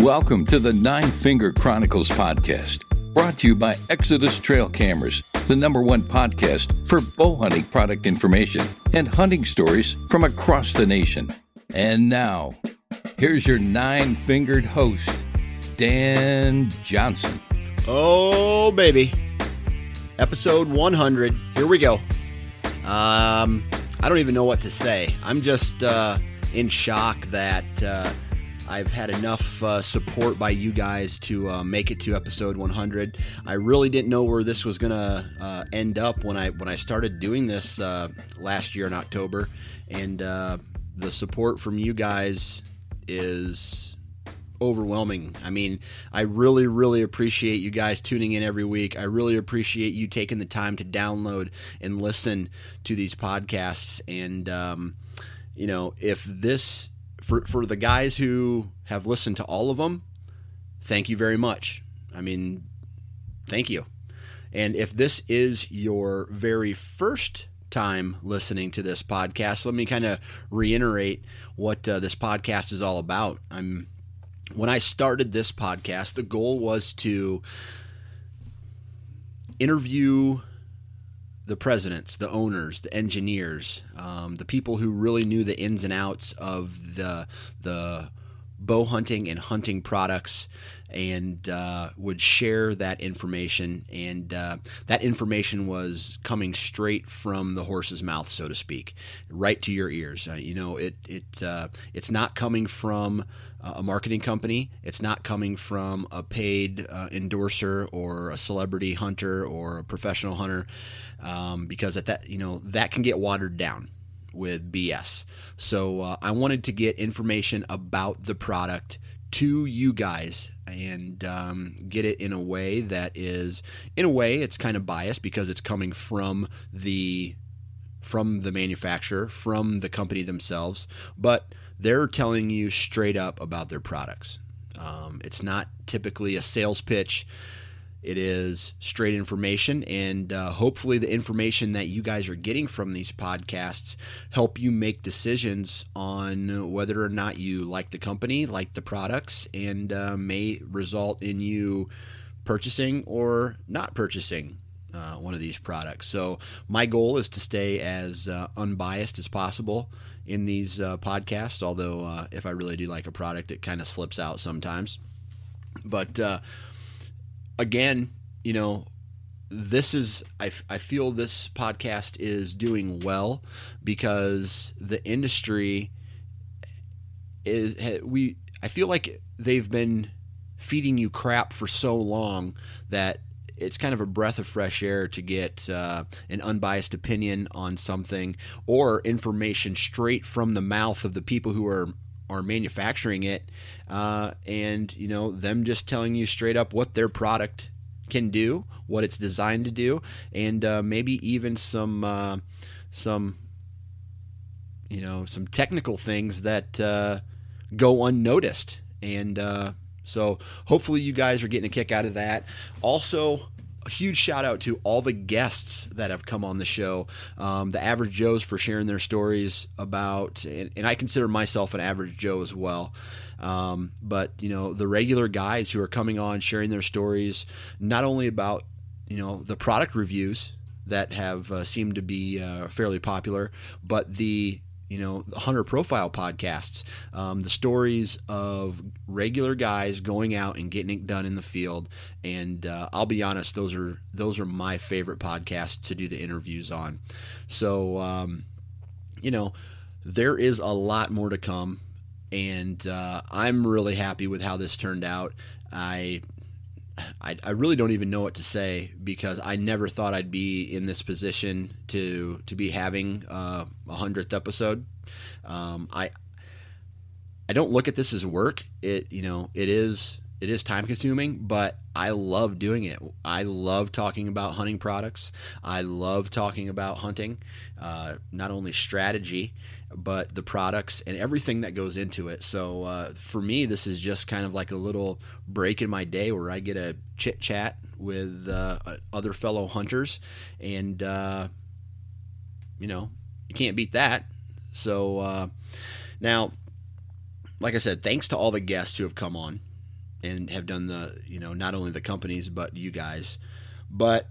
Welcome to the Nine Finger Chronicles podcast, brought to you by Exodus Trail Cameras, the number one podcast for bow hunting product information and hunting stories from across the nation. And now, here's your nine fingered host, Dan Johnson. Oh, baby. Episode 100. Here we go. Um, I don't even know what to say. I'm just uh, in shock that. Uh, I've had enough uh, support by you guys to uh, make it to episode 100. I really didn't know where this was gonna uh, end up when I when I started doing this uh, last year in October, and uh, the support from you guys is overwhelming. I mean, I really, really appreciate you guys tuning in every week. I really appreciate you taking the time to download and listen to these podcasts. And, um, you know, if this for for the guys who have listened to all of them, thank you very much. I mean, thank you. And if this is your very first time listening to this podcast, let me kind of reiterate what uh, this podcast is all about. I'm when I started this podcast, the goal was to interview the presidents, the owners, the engineers, um, the people who really knew the ins and outs of the the bow hunting and hunting products and uh, would share that information. And uh, that information was coming straight from the horse's mouth, so to speak, right to your ears. Uh, you know, it it uh, it's not coming from a marketing company. It's not coming from a paid uh, endorser or a celebrity hunter or a professional hunter, um, because at that you know that can get watered down with BS. So uh, I wanted to get information about the product to you guys and um, get it in a way that is, in a way, it's kind of biased because it's coming from the from the manufacturer, from the company themselves, but they're telling you straight up about their products. Um, it's not typically a sales pitch. It is straight information, and uh, hopefully, the information that you guys are getting from these podcasts help you make decisions on whether or not you like the company, like the products, and uh, may result in you purchasing or not purchasing uh, one of these products. So, my goal is to stay as uh, unbiased as possible in these uh, podcasts. Although, uh, if I really do like a product, it kind of slips out sometimes. But again, you know, this is I, I feel this podcast is doing well because the industry is we I feel like they've been feeding you crap for so long that it's kind of a breath of fresh air to get uh, an unbiased opinion on something or information straight from the mouth of the people who are are manufacturing it, uh, and you know them just telling you straight up what their product can do, what it's designed to do, and uh, maybe even some uh, some you know some technical things that uh, go unnoticed, and uh, so hopefully you guys are getting a kick out of that. Also, a huge shout out to all the guests that have come on the show. Um, the average Joes for sharing their stories about, and, and I consider myself an average Joe as well. Um, but you know the regular guys who are coming on sharing their stories, not only about you know the product reviews that have uh, seemed to be uh, fairly popular, but the you know the hunter profile podcasts um, the stories of regular guys going out and getting it done in the field. And uh, i'll be honest those are those are my favorite podcasts to do the interviews on. So um, you know there is a lot more to come. And uh, i'm really happy with how this turned out. I I, I really don't even know what to say because I never thought I'd be in this position to to be having uh, a hundredth episode. Um, I I don't look at this as work. It you know it is it is time consuming, but I love doing it. I love talking about hunting products. I love talking about hunting, uh, not only strategy, but the products and everything that goes into it. So uh, for me, this is just kind of like a little break in my day where I get a chit chat with uh, other fellow hunters, and uh, you know you can't beat that. So uh, now, like I said, thanks to all the guests who have come on and have done the you know not only the companies but you guys, but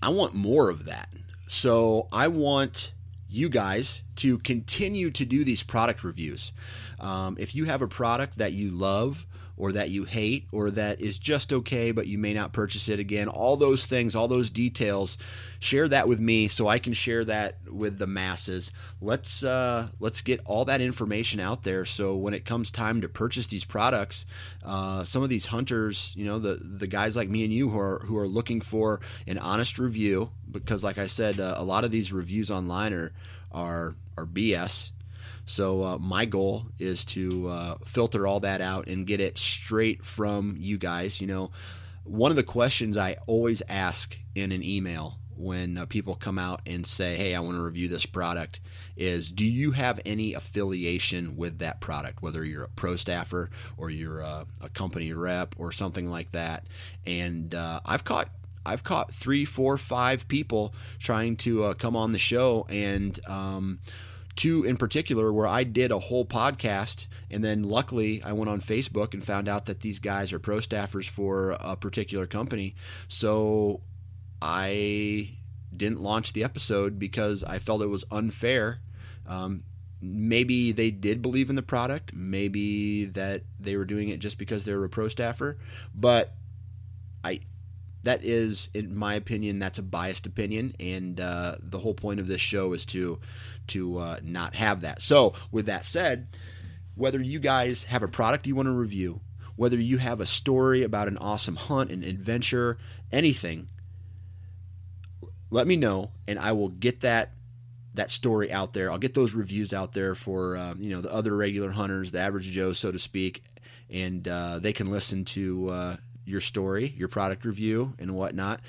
I want more of that. So I want you guys to continue to do these product reviews. Um, if you have a product that you love or that you hate or that is just okay but you may not purchase it again. All those things all those details share that with me so i can share that with the masses. Let's uh, let's get all that information out there. So when it comes time to purchase these products uh, some of these hunters you know the the guys like me and you who are who are looking for an honest review because like i said uh, a lot of these reviews online are are are bs so uh, my goal is to uh, filter all that out and get it straight from you guys. You know, one of the questions I always ask in an email when uh, people come out and say, "Hey, I want to review this product," is, "Do you have any affiliation with that product? Whether you're a pro staffer or you're a, a company rep or something like that." And uh, I've caught I've caught three, four, five people trying to uh, come on the show and. Um, two in particular where I did a whole podcast and then luckily I went on Facebook and found out that these guys are pro staffers for a particular company. So I didn't launch the episode because I felt it was unfair. Um, maybe they did believe in the product, maybe that they were doing it just because they were a pro staffer, but I that is, in my opinion, that's a biased opinion, and uh, the whole point of this show is to to uh, not have that. So, with that said, whether you guys have a product you want to review, whether you have a story about an awesome hunt, an adventure, anything, let me know, and I will get that that story out there. I'll get those reviews out there for um, you know the other regular hunters, the average Joe, so to speak, and uh, they can listen to uh, your story, your product review, and whatnot.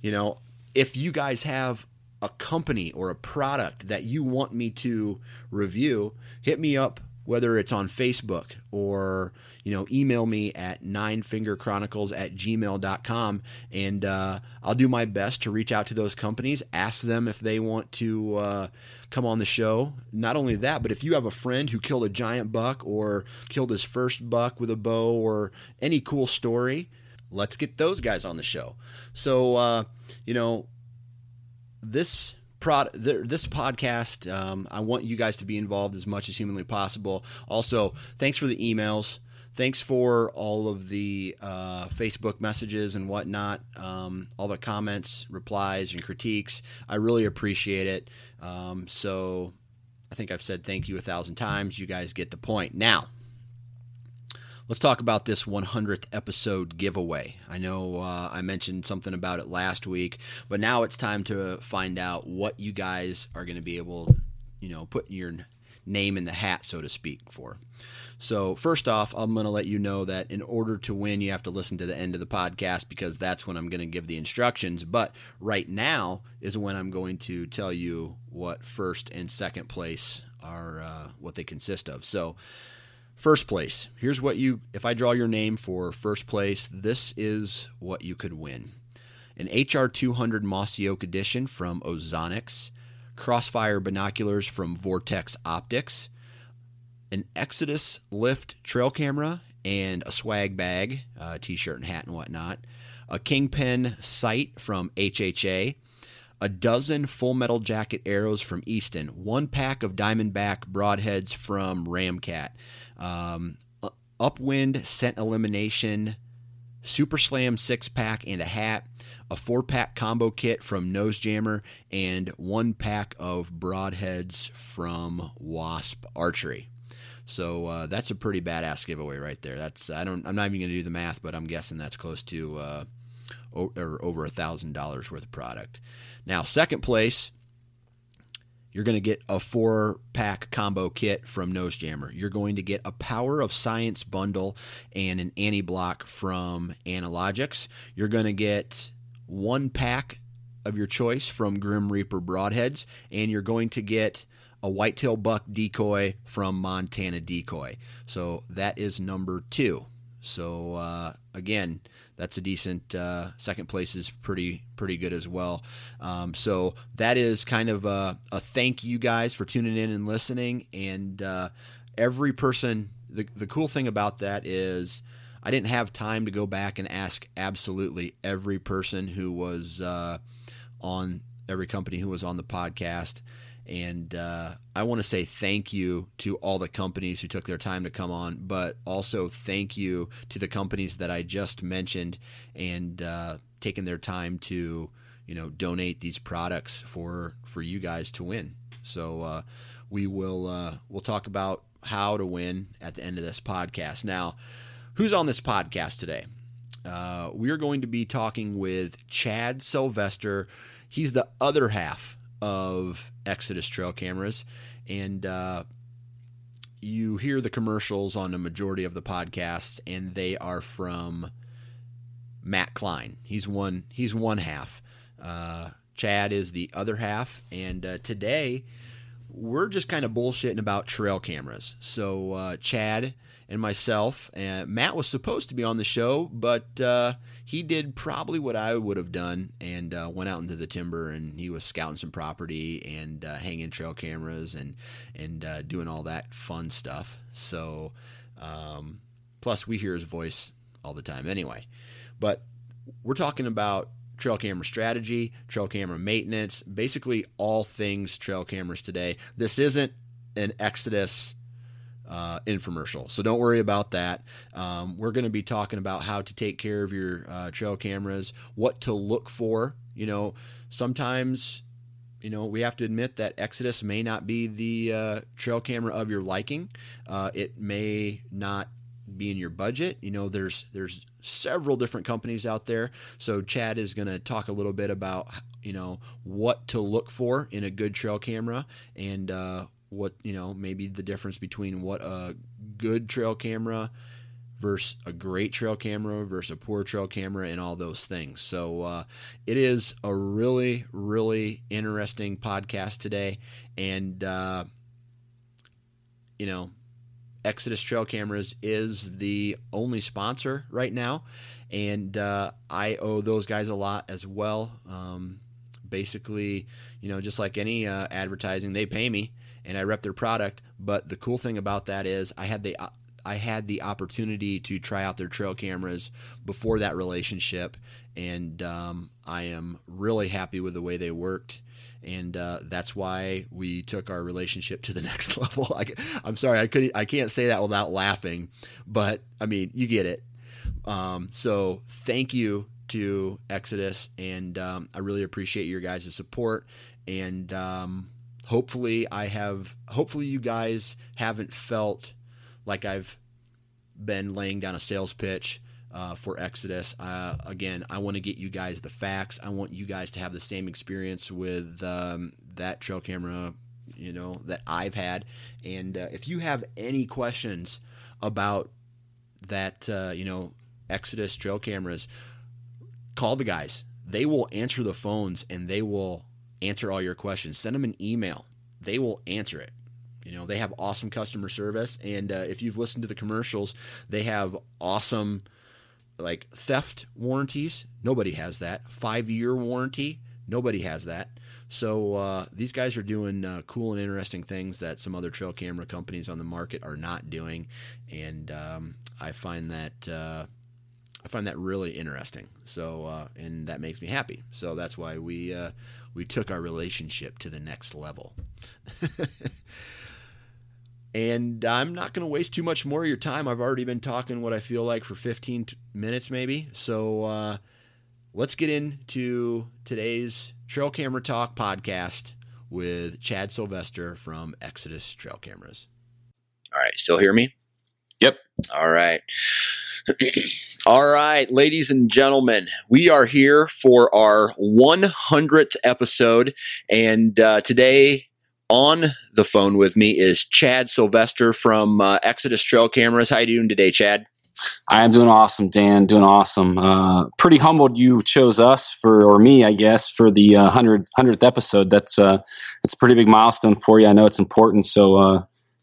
You know, if you guys have a company or a product that you want me to review, hit me up whether it's on Facebook or you know email me at ninefingerchronicles at gmail.com and uh, i'll do my best to reach out to those companies ask them if they want to uh, come on the show not only that but if you have a friend who killed a giant buck or killed his first buck with a bow or any cool story let's get those guys on the show. So, uh, you know, this prod, this podcast, um, I want you guys to be involved as much as humanly possible. Also, thanks for the emails. Thanks for all of the uh, Facebook messages and whatnot, um, all the comments, replies, and critiques. I really appreciate it. Um, so, I think I've said thank you a thousand times. You guys get the point. Now, let's talk about this 100th episode giveaway. I know uh, I mentioned something about it last week, but now it's time to find out what you guys are going to be able, you know, put your name in the hat, so to speak, for. So, first off, I'm going to let you know that in order to win, you have to listen to the end of the podcast because that's when I'm going to give the instructions. But right now is when I'm going to tell you what first and second place are uh, what they consist of. So, first place. Here's what you. If I draw your name for first place, this is what you could win: an HR 200 Mossy Oak Edition from Ozonics, Crossfire binoculars from Vortex Optics, an Exodus Lift trail camera, and a swag bag, uh, t-shirt and hat and whatnot. A Kingpin sight from HHA a dozen full metal jacket arrows from Easton, one pack of Diamondback broadheads from Ramcat, um, Upwind scent elimination, Super Slam six pack and a hat, a four pack combo kit from Nose Jammer, and one pack of broadheads from Wasp Archery. So uh, that's a pretty badass giveaway right there. That's I don't I'm not even gonna do the math, but I'm guessing that's close to uh, or over a thousand dollars worth of product. Now, second place, you're going to get a four pack combo kit from Nose Jammer. You're going to get a Power of Science bundle and an anti block from Ani-Logics. You're going to get one pack of your choice from Grim Reaper Broadheads, and you're going to get a whitetail buck decoy from Montana Decoy. So that is number two. So uh, again, that's a decent uh, second place is pretty pretty good as well. Um, so that is kind of a, a, thank you guys for tuning in and listening. And uh, every person, the the cool thing about that is. I didn't have time to go back and ask absolutely every person who was uh, on every company who was on the podcast. And uh, I want to say thank you to all the companies who took their time to come on, but also thank you to the companies that I just mentioned and uh, taking their time to, you know, donate these products for for you guys to win. So uh, we will uh, we'll talk about how to win at the end of this podcast. Now, who's on this podcast today? Uh, we are going to be talking with Chad Sylvester. He's the other half of Exodus trail cameras, and uh, you hear the commercials on a majority of the podcasts, and they are from Matt Klein. He's one. He's one half. Uh, Chad is the other half, and uh, today we're just kind of bullshitting about trail cameras. So uh, Chad and myself. And Matt was supposed to be on the show, but uh, he did probably what I would have done and uh, went out into the timber and he was scouting some property and uh, hanging trail cameras and and uh, doing all that fun stuff. So, um, plus we hear his voice all the time anyway. But we're talking about trail camera strategy, trail camera maintenance, basically all things trail cameras today. This isn't an Exodus uh, infomercial. So don't worry about that. Um, we're going to be talking about how to take care of your uh, trail cameras, what to look for. You know, sometimes, you know, we have to admit that Exodus may not be the uh, trail camera of your liking. Uh, it may not be in your budget. You know, there's there's several different companies out there. So Chad is going to talk a little bit about you know what to look for in a good trail camera and uh, what you know maybe the difference between what a good trail camera versus a great trail camera versus a poor trail camera and all those things. So uh, it is a really really interesting podcast today. And uh, you know exodus trail cameras is the only sponsor right now. And uh, i owe those guys a lot as well. Um, basically you know just like any uh, advertising they pay me and I rep their product. But the cool thing about that is I had the I had the opportunity to try out their trail cameras before that relationship, and um, I am really happy with the way they worked. And uh, that's why we took our relationship to the next level. I, am sorry, I couldn't, I can't say that without laughing, but I mean, you get it. Um, so thank you to Exodus, and um, I really appreciate your guys' support. And um, hopefully I have hopefully you guys haven't felt like I've been laying down a sales pitch uh, for Exodus. Uh, again, I want to get you guys the facts. I want you guys to have the same experience with um, that trail camera, you know, that I've had. And uh, if you have any questions about that, uh, you know, Exodus trail cameras, call the guys. They will answer the phones and they will answer all your questions. Send them an email. They will answer it. You know, they have awesome customer service, and uh, if you've listened to the commercials, they have awesome like theft warranties. Nobody has that. Five year warranty. Nobody has that. So uh, these guys are doing uh, cool and interesting things that some other trail camera companies on the market are not doing, and um, I find that uh, I find that really interesting. So uh, and that makes me happy. So that's why we uh, we took our relationship to the next level. and I'm not going to waste too much more of your time. I've already been talking what I feel like for 15 minutes, maybe. So uh, let's get into today's Trail Camera Talk podcast with Chad Sylvester from Exodus Trail Cameras. All right, still hear me? Yep. All right. All right, ladies and gentlemen, we are here for our 100th episode. And uh, today on the phone with me is Chad Sylvester from uh, Exodus Trail Cameras. How you doing today, Chad? I am doing awesome, Dan. Doing awesome. Uh, pretty humbled you chose us for, or me, I guess, for the uh, 100, 100th episode. That's uh, that's a pretty big milestone for you. I know it's important, so uh,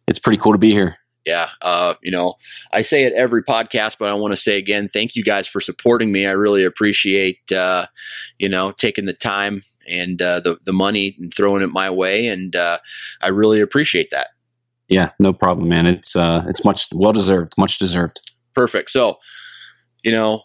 it's pretty cool to be here. Yeah, uh, you know, I say it every podcast, but I want to say again, thank you guys for supporting me. I really appreciate, uh, you know, taking the time and uh, the the money and throwing it my way, and uh, I really appreciate that. Yeah, no problem, man. It's uh, it's much well deserved, much deserved. Perfect. So, you know,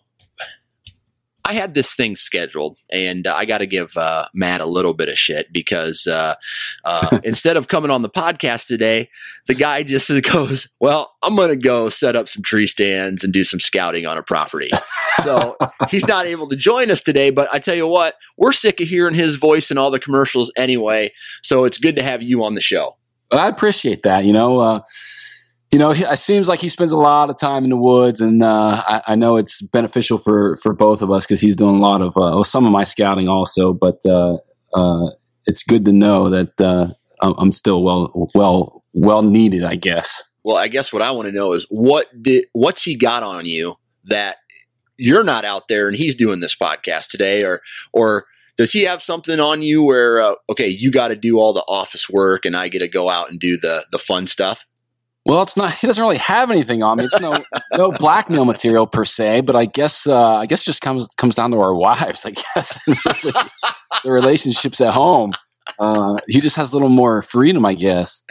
I had this thing scheduled, and uh, I got to give uh, Matt a little bit of shit because uh, uh instead of coming on the podcast today, the guy just goes, "Well, I'm going to go set up some tree stands and do some scouting on a property." so he's not able to join us today. But I tell you what, we're sick of hearing his voice in all the commercials anyway. So it's good to have you on the show. I appreciate that. You know uh, you know, it seems like he spends a lot of time in the woods, and uh, I, I, know it's beneficial for for both of us because he's doing a lot of uh, well, some of my scouting also. But uh, uh it's good to know that uh, I'm still well well well needed, I guess. Well, I guess what I want to know is what did what's he got on you that you're not out there and he's doing this podcast today, or or does he have something on you where uh, okay, you got to do all the office work and I get to go out and do the the fun stuff? Well, it's not. He doesn't really have anything on me. It's no no blackmail material per se, but I guess uh, I guess it just comes comes down to our wives. I guess really, the relationships at home. Uh, he just has a little more freedom, I guess.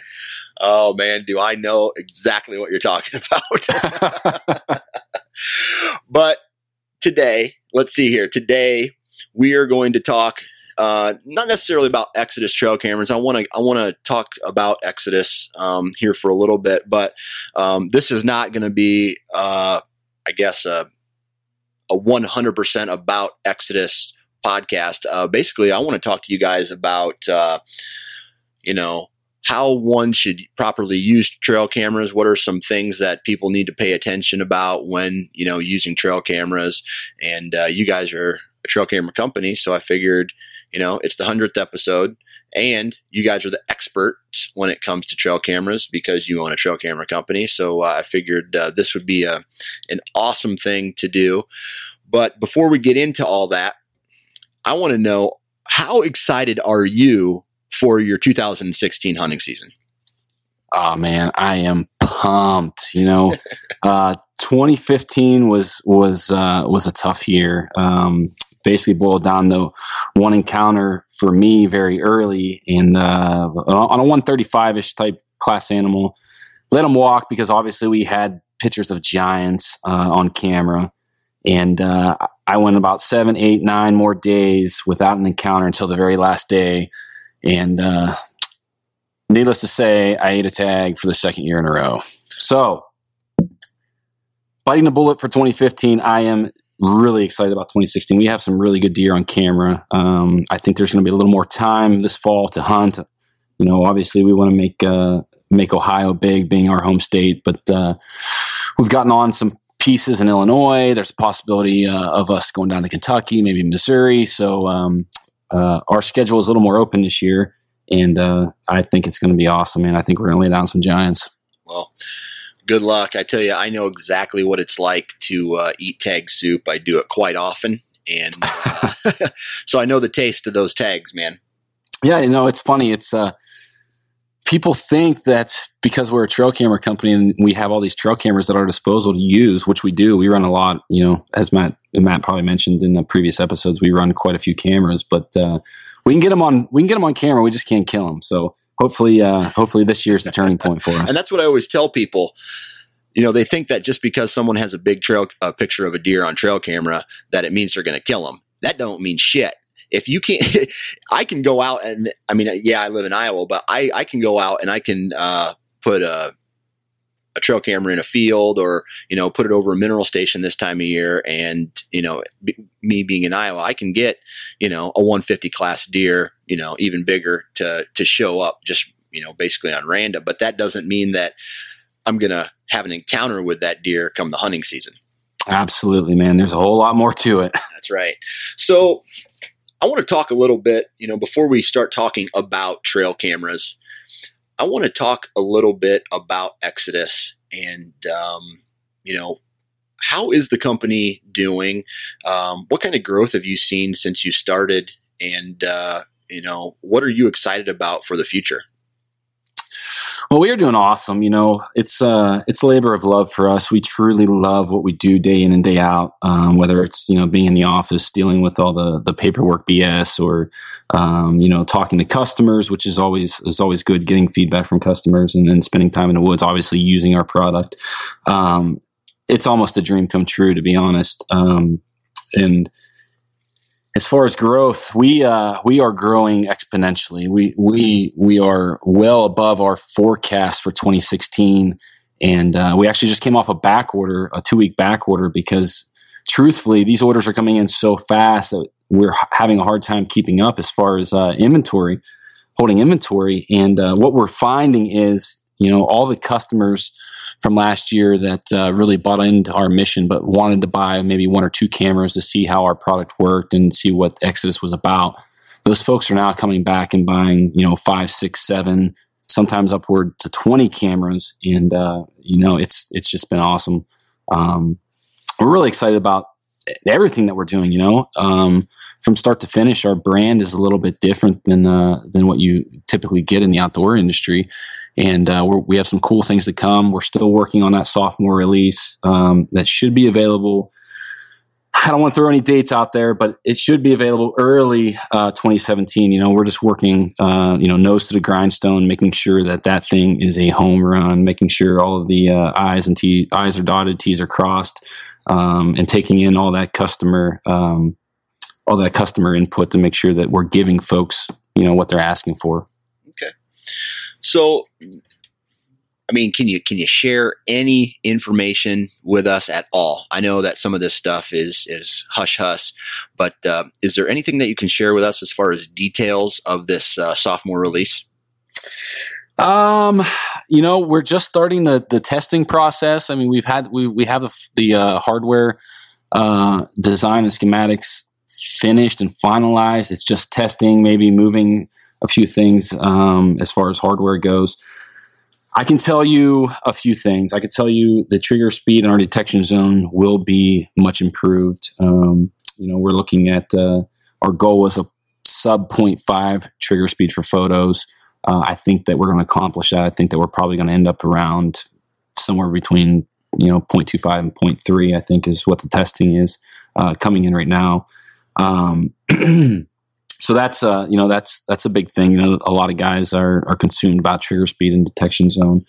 Oh man, do I know exactly what you're talking about? but today, let's see here. Today we are going to talk uh, not necessarily about Exodus trail cameras. I want to I want to talk about Exodus um, here for a little bit, but um, this is not going to be, uh, I guess, a a one hundred percent about Exodus podcast. Uh, basically, I want to talk to you guys about, uh, you know, how one should properly use trail cameras. What are some things that people need to pay attention about when you know using trail cameras? And uh, you guys are a trail camera company, so I figured you know, it's the 100th episode, and you guys are the experts when it comes to trail cameras because you own a trail camera company. So uh, I figured uh, this would be a, an awesome thing to do. But before we get into all that, I want to know how excited are you for your 2016 hunting season? Oh man, I am pumped. You know, uh, 2015 was was uh, was a tough year. Um, basically boiled down to one encounter for me very early and uh, on a 135-ish type class animal. Let him walk because obviously we had pictures of giants uh, on camera. And uh, i went about seven eight nine more days without an encounter until the very last day. And uh, needless to say i ate a tag for the second year in a row. So biting the bullet for 2015 i am really excited about 2016. We have some really good deer on camera. Um, I think there's going to be a little more time this fall to hunt. You know, obviously we want to make uh, make Ohio big, being our home state, but uh, we've gotten on some pieces in Illinois. There's a possibility uh, of us going down to Kentucky, maybe Missouri. So um, uh, our schedule is a little more open this year, and uh, I think it's going to be awesome. And I think we're going to lay down some giants. Well, good luck. I tell you, I know exactly what it's like to uh, eat tag soup. I do it quite often, and uh, so I know the taste of those tags, man. Yeah, you know, it's funny. It's uh, people think that because we're a trail camera company and we have all these trail cameras at our disposal to use, which we do, we run a lot. You know, as Matt Matt probably mentioned in the previous episodes, we run quite a few cameras, but uh, we can get them on we can get them on camera. We just can't kill them. So hopefully, uh, hopefully this year's the turning point for us. and that's what I always tell people. You know, they think that just because someone has a big trail a picture of a deer on trail camera, that it means they're going to kill them. That don't mean shit if you can't, I can go out and I mean, yeah, I live in Iowa, but I, I can go out and I can uh, put a, a trail camera in a field or, you know, put it over a mineral station this time of year. And, you know, b- me being in Iowa, I can get, you know, a 150 class deer, you know, even bigger to, to show up just, you know, basically on random. But that doesn't mean that I'm going to have an encounter with that deer come the hunting season. Absolutely, man. There's a whole lot more to it. That's right. So I want to talk a little bit, you know, before we start talking about trail cameras, I want to talk a little bit about Exodus and, um, you know, how is the company doing? Um, what kind of growth have you seen since you started? And, uh, you know, what are you excited about for the future? Well, we are doing awesome. You know, it's uh, it's a labor of love for us. We truly love what we do day in and day out. Um, whether it's you know being in the office, dealing with all the the paperwork BS, or um, you know talking to customers, which is always is always good. Getting feedback from customers and then spending time in the woods. Obviously, using our product. Um, it's almost a dream come true, to be honest. Um, and as far as growth, we uh, we are growing exponentially. We we we are well above our forecast for 2016, and uh, we actually just came off a back order, a two week back order, because truthfully, these orders are coming in so fast that we're having a hard time keeping up as far as uh, inventory, holding inventory. And uh, what we're finding is you know all the customers from last year that uh, really bought into our mission but wanted to buy maybe one or two cameras to see how our product worked and see what exodus was about. Those folks are now coming back and buying you know five six seven sometimes upward to 20 cameras. And uh, you know it's it's just been awesome. Um, we're really excited about everything that we're doing. You know, um, from start to finish, our brand is a little bit different than uh, than what you typically get in the outdoor industry, and uh, we have some cool things to come. We're still working on that sophomore release um, that should be available. I don't want to throw any dates out there, but it should be available early uh, 2017. You know, we're just working, uh, you know, nose to the grindstone, making sure that that thing is a home run, making sure all of the uh, I's and T I's are dotted, T's are crossed um, and taking in all that customer um, all that customer input to make sure that we're giving folks you know what they're asking for. So I mean, can you can you share any information with us at all? I know that some of this stuff is is hush hush, but uh, is there anything that you can share with us as far as details of this uh, sophomore release? Um, you know, we're just starting the the testing process. I mean, we've had we we have the, the uh, hardware uh, design and schematics finished and finalized. It's just testing, maybe moving a few things um, as far as hardware goes. I can tell you a few things. I can tell you the trigger speed in our detection zone will be much improved. Um, you know, we're looking at uh, our goal was a sub 0.5 trigger speed for photos. Uh, I think that we're going to accomplish that. I think that we're probably going to end up around somewhere between you know 0.25 and 0.3. I think is what the testing is uh, coming in right now. Um, so that's uh, you know that's that's a big thing. You know, a lot of guys are are consumed about trigger speed and detection zone.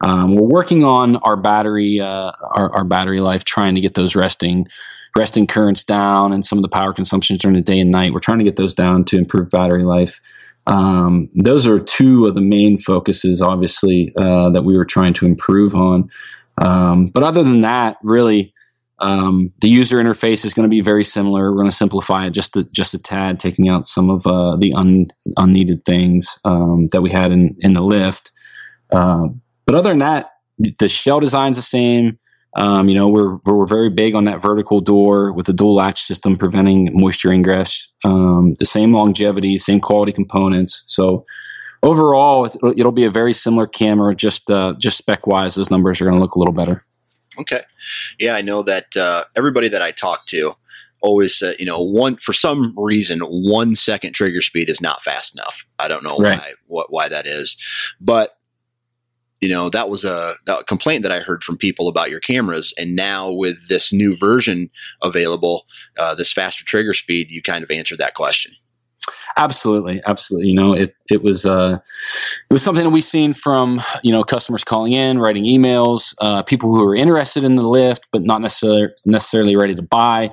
Um, we're working on our battery uh, our, our battery life, trying to get those resting resting currents down and some of the power consumptions during the day and night. We're trying to get those down to improve battery life. Um, those are two of the main focuses, obviously, uh, that we were trying to improve on. Um, but other than that, really, um, the user interface is going to be very similar. We're going to simplify it just a, just a tad, taking out some of uh, the un, unneeded things um, that we had in in the lift. Uh, but other than that, the shell design's the same. Um, you know, we're, we're very big on that vertical door with the dual latch system preventing moisture ingress. Um, the same longevity, same quality components. So overall, it'll, be a very similar camera. Just uh, just spec wise, those numbers are going to look a little better. Okay, yeah, I know that uh, everybody that I talk to always said, you know, one for some reason, one second trigger speed is not fast enough. I don't know right. why what why that is, but you know that was a that complaint that I heard from people about your cameras, and now with this new version available, uh, this faster trigger speed, you kind of answered that question. Absolutely, absolutely. You know, it it was uh, it was something that we seen from you know customers calling in, writing emails, uh, people who are interested in the lift but not necessarily necessarily ready to buy.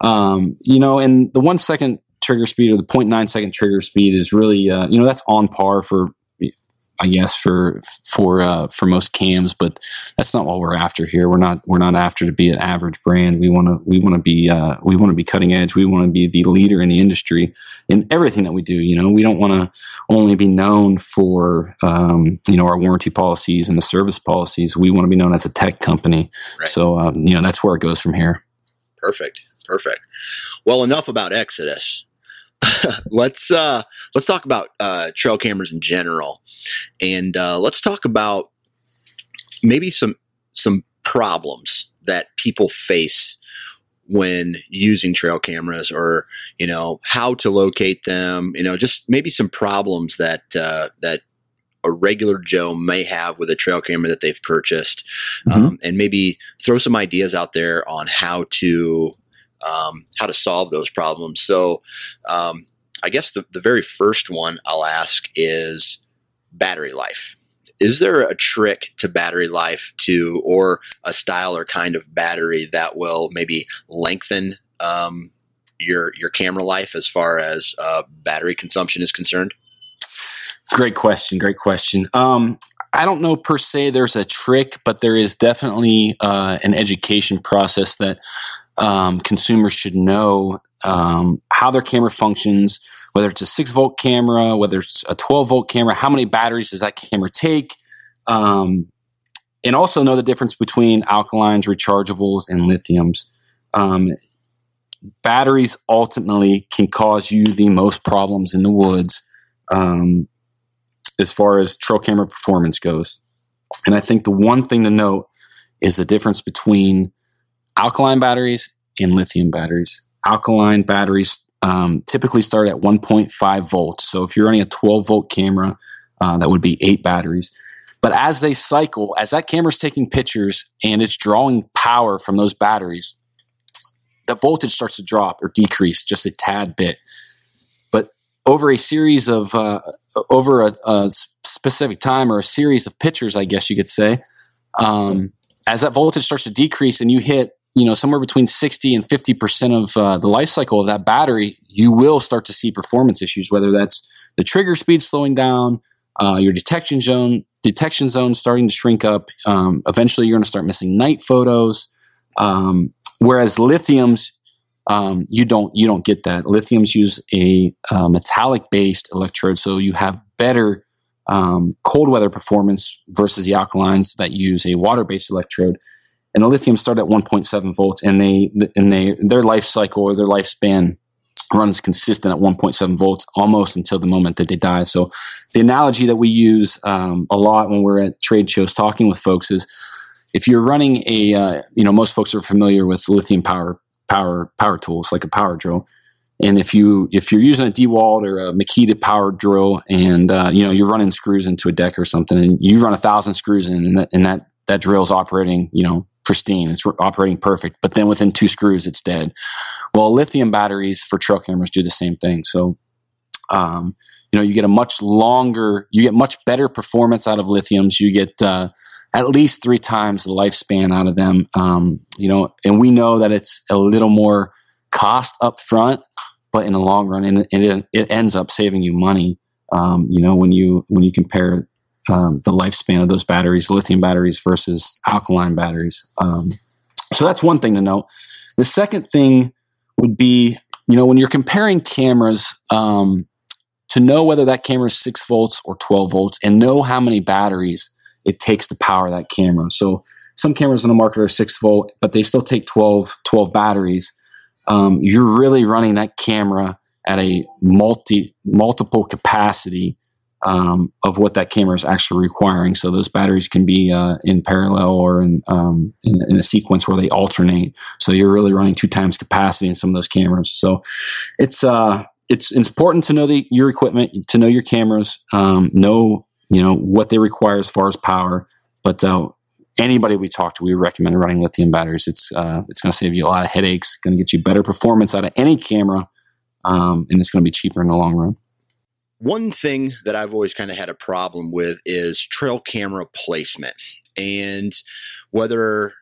Um, you know, and the one second trigger speed or the 0.9 second trigger speed is really uh, you know that's on par for I guess for for uh, for most cams, but that's not what we're after here. We're not we're not after to be an average brand. We want to we want to be uh, we want to be cutting edge. We want to be the leader in the industry in everything that we do. You know, we don't want to only be known for um, you know our warranty policies and the service policies. We want to be known as a tech company. Right. So um, you know that's where it goes from here. Perfect, perfect. Well, enough about Exodus. let's uh, let's talk about uh, trail cameras in general, and uh, let's talk about maybe some some problems that people face when using trail cameras, or you know how to locate them. You know, just maybe some problems that uh, that a regular Joe may have with a trail camera that they've purchased, mm-hmm. um, and maybe throw some ideas out there on how to um, how to solve those problems. So, um, I guess the, the very first one I'll ask is battery life. Is there a trick to battery life to, or a style or kind of battery that will maybe lengthen um, your your camera life as far as uh, battery consumption is concerned? Great question. Great question. Um, I don't know per se there's a trick, but there is definitely uh, an education process that um, consumers should know um, how their camera functions, whether it's a six volt camera, whether it's a 12 volt camera, how many batteries does that camera take? Um, and also know the difference between alkalines, rechargeables, and lithiums. Um, batteries ultimately can cause you the most problems in the woods um, as far as trail camera performance goes. And I think the one thing to note is the difference between alkaline batteries and lithium batteries. Alkaline batteries um, typically start at 1.5 volts. So if you're running a 12 volt camera, uh, that would be eight batteries. But as they cycle, as that camera's taking pictures and it's drawing power from those batteries, the voltage starts to drop or decrease just a tad bit. But over a series of, uh, over a, a, specific time or a series of pictures, I guess you could say, um, as that voltage starts to decrease and you hit you know somewhere between 60 and 50 percent of uh, the life cycle of that battery you will start to see performance issues whether that's the trigger speed slowing down uh, your detection zone detection zone starting to shrink up um, eventually you're going to start missing night photos um, whereas lithiums um, you don't you don't get that. Lithiums use a uh, metallic based electrode so you have better um, cold weather performance versus the alkalines that use a water based electrode and the lithium start at 1.7 volts, and they and they their life cycle or their lifespan runs consistent at 1.7 volts almost until the moment that they die. So the analogy that we use um, a lot when we're at trade shows talking with folks is if you're running a uh, you know most folks are familiar with lithium power power power tools like a power drill. And if you if you're using a Dewalt or a Makita power drill, and uh, you know you're running screws into a deck or something, and you run a thousand screws in, and that, and that that drill is operating, you know, pristine. It's operating perfect. But then within two screws, it's dead. Well, lithium batteries for trail cameras do the same thing. So, um, you know, you get a much longer, you get much better performance out of lithiums. You get uh, at least three times the lifespan out of them. Um, you know, and we know that it's a little more cost up front, but in the long run, it, it, it ends up saving you money. Um, you know, when you when you compare um, the lifespan of those batteries, lithium batteries versus alkaline batteries. Um, so that's one thing to note. The second thing would be, you know, when you're comparing cameras, um, to know whether that camera is six volts or 12 volts and know how many batteries it takes to power that camera. So some cameras on the market are six volt, but they still take 12, 12 batteries. Um, you're really running that camera at a multi multiple capacity um, of what that camera is actually requiring. So those batteries can be uh, in parallel or in, um, in, in a sequence where they alternate. So you're really running two times capacity in some of those cameras. So it's uh, it's, it's important to know the, your equipment, to know your cameras, um, know you know what they require as far as power. But uh, anybody we talk to, we recommend running lithium batteries. It's uh, it's going to save you a lot of headaches, going to get you better performance out of any camera, um, and it's going to be cheaper in the long run. One thing that I've always kind of had a problem with is trail camera placement. And whether